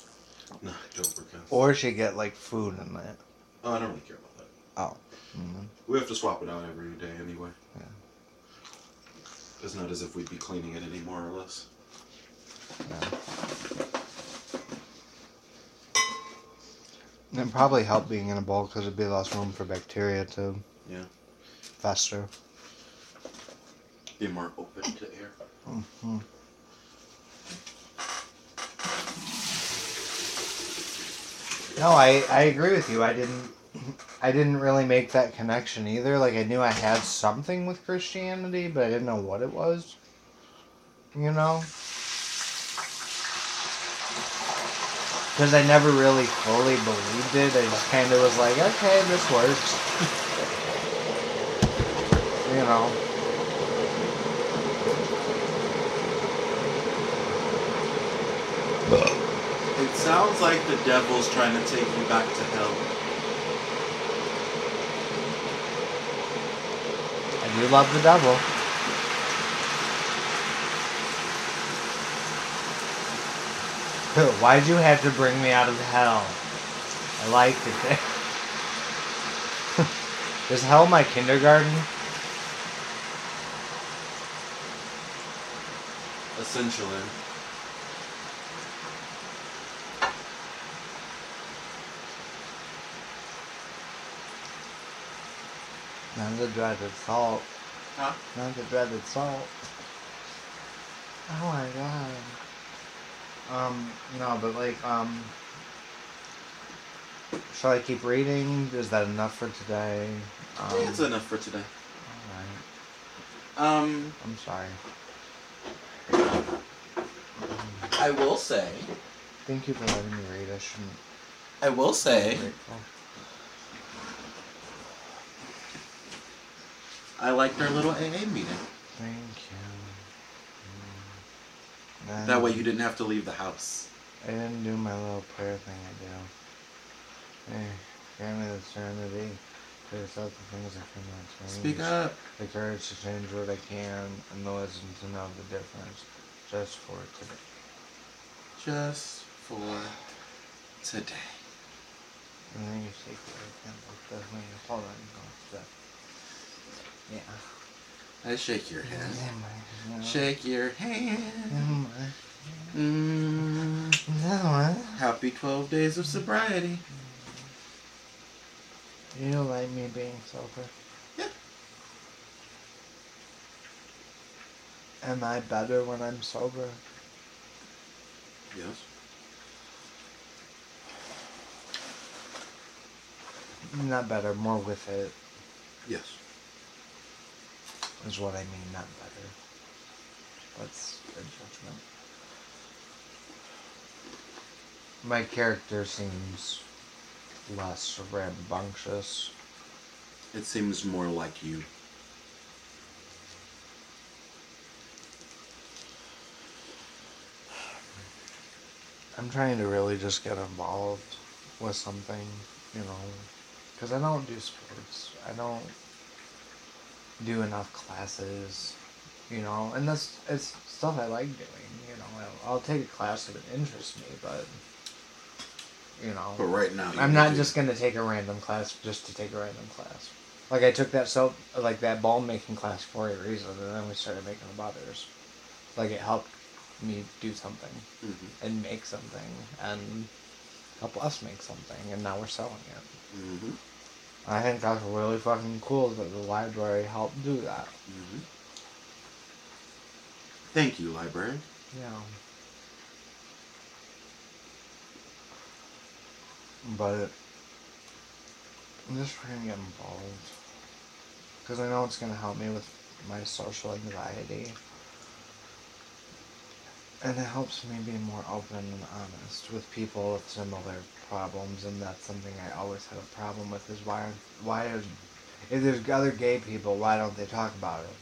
don't because. Or she get like food in it. Oh, I don't really care about that. Oh. Mm-hmm. We have to swap it out every day anyway. Yeah. It's not as if we'd be cleaning it any more or less. And It'd probably help being in a bowl because it'd be less room for bacteria to Yeah. fester. Be more open to air. hmm No, I, I agree with you. I didn't I didn't really make that connection either. Like I knew I had something with Christianity, but I didn't know what it was. You know? Because I never really fully believed it. I just kind of was like, okay, this works. you know? It sounds like the devil's trying to take you back to hell. I do love the devil. Why'd you have to bring me out of hell? I liked it there. Is hell my kindergarten? Essentially. Not the dreaded salt. Huh? Not the dreaded salt. Oh my god. Um, no, but like, um. Shall I keep reading? Is that enough for today? Um, Yeah, it's enough for today. Alright. Um, I'm sorry. I will say, Thank you for letting me read. I shouldn't I will say. I liked our little AA meeting. Thank you. That way you didn't have to leave the house. I didn't do my little prayer thing I do. Hey, grant me the serenity to accept the things I cannot change. Speak up. The courage to change what I can, and the wisdom to know the difference, just for today. Just for today. And then you it again like this when you hold on. You go step. Yeah. I shake your hand. Shake your hand. Mm, No, what? happy 12 days of sobriety. You don't like me being sober? Yeah. Am I better when I'm sober? Yes. Not better, more with it Yes. Is what I mean, not better. That's a judgment. My character seems less rambunctious. It seems more like you. I'm trying to really just get involved with something, you know, because I don't do sports. I don't do enough classes, you know, and that's it's stuff I like doing. You know, I'll, I'll take a class if it interests me, but you know, But right now, I'm not just gonna take a random class just to take a random class. Like I took that soap, like that ball making class for a reason, and then we started making the butters. Like it helped me do something Mhm. and make something and help us make something, and now we're selling it. Mhm. I think that's really fucking cool that the library helped do that. Mhm. Thank you, library. Yeah. But I'm just trying to get involved because I know it's gonna help me with my social anxiety, and it helps me be more open and honest with people with similar problems, and that's something I always had a problem with. Is why why if there's other gay people, why don't they talk about it?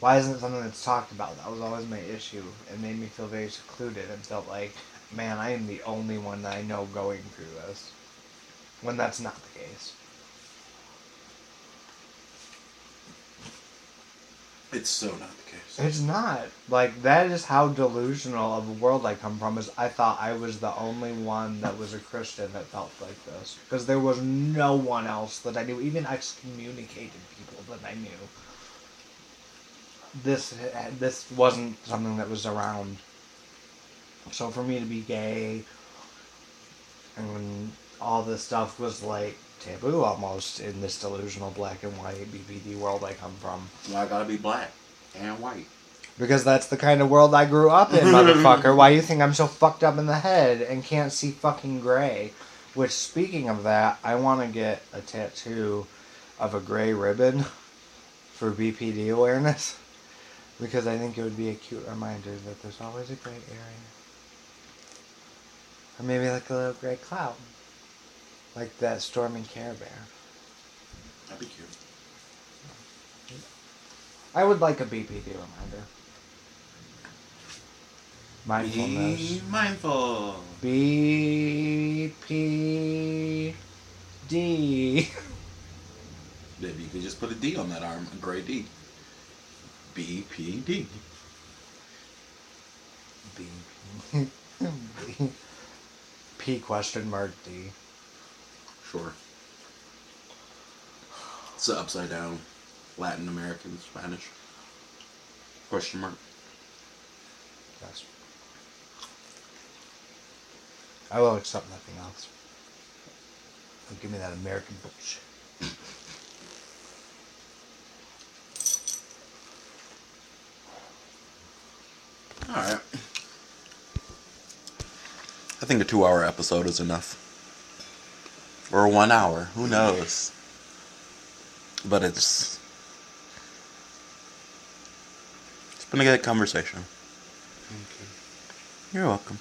Why isn't it something that's talked about? That was always my issue. It made me feel very secluded and felt like, man, I am the only one that I know going through this. When that's not the case. It's so not the case. It's not. Like that is how delusional of a world I come from is I thought I was the only one that was a Christian that felt like this. Because there was no one else that I knew, even excommunicated people that I knew. This this wasn't something that was around. So for me to be gay and all this stuff was like taboo almost in this delusional black and white BPD world I come from. Well, I gotta be black and white. Because that's the kind of world I grew up in, motherfucker. Why you think I'm so fucked up in the head and can't see fucking gray? Which, speaking of that, I want to get a tattoo of a gray ribbon for BPD awareness. Because I think it would be a cute reminder that there's always a gray area. Or maybe like a little gray cloud. Like that storming Care Bear. That'd be cute. I would like a BPD reminder. Mindfulness. Be mindful. BPD. Maybe you could just put a D on that arm, a gray D. BPD. B. P question mark D. Sure. It's the upside down Latin American Spanish. Question mark. Yes. I will accept nothing else. Don't give me that American bullshit. Alright. I think a two hour episode is enough. Or one hour. Who knows? But it's. It's been a good conversation. You're welcome.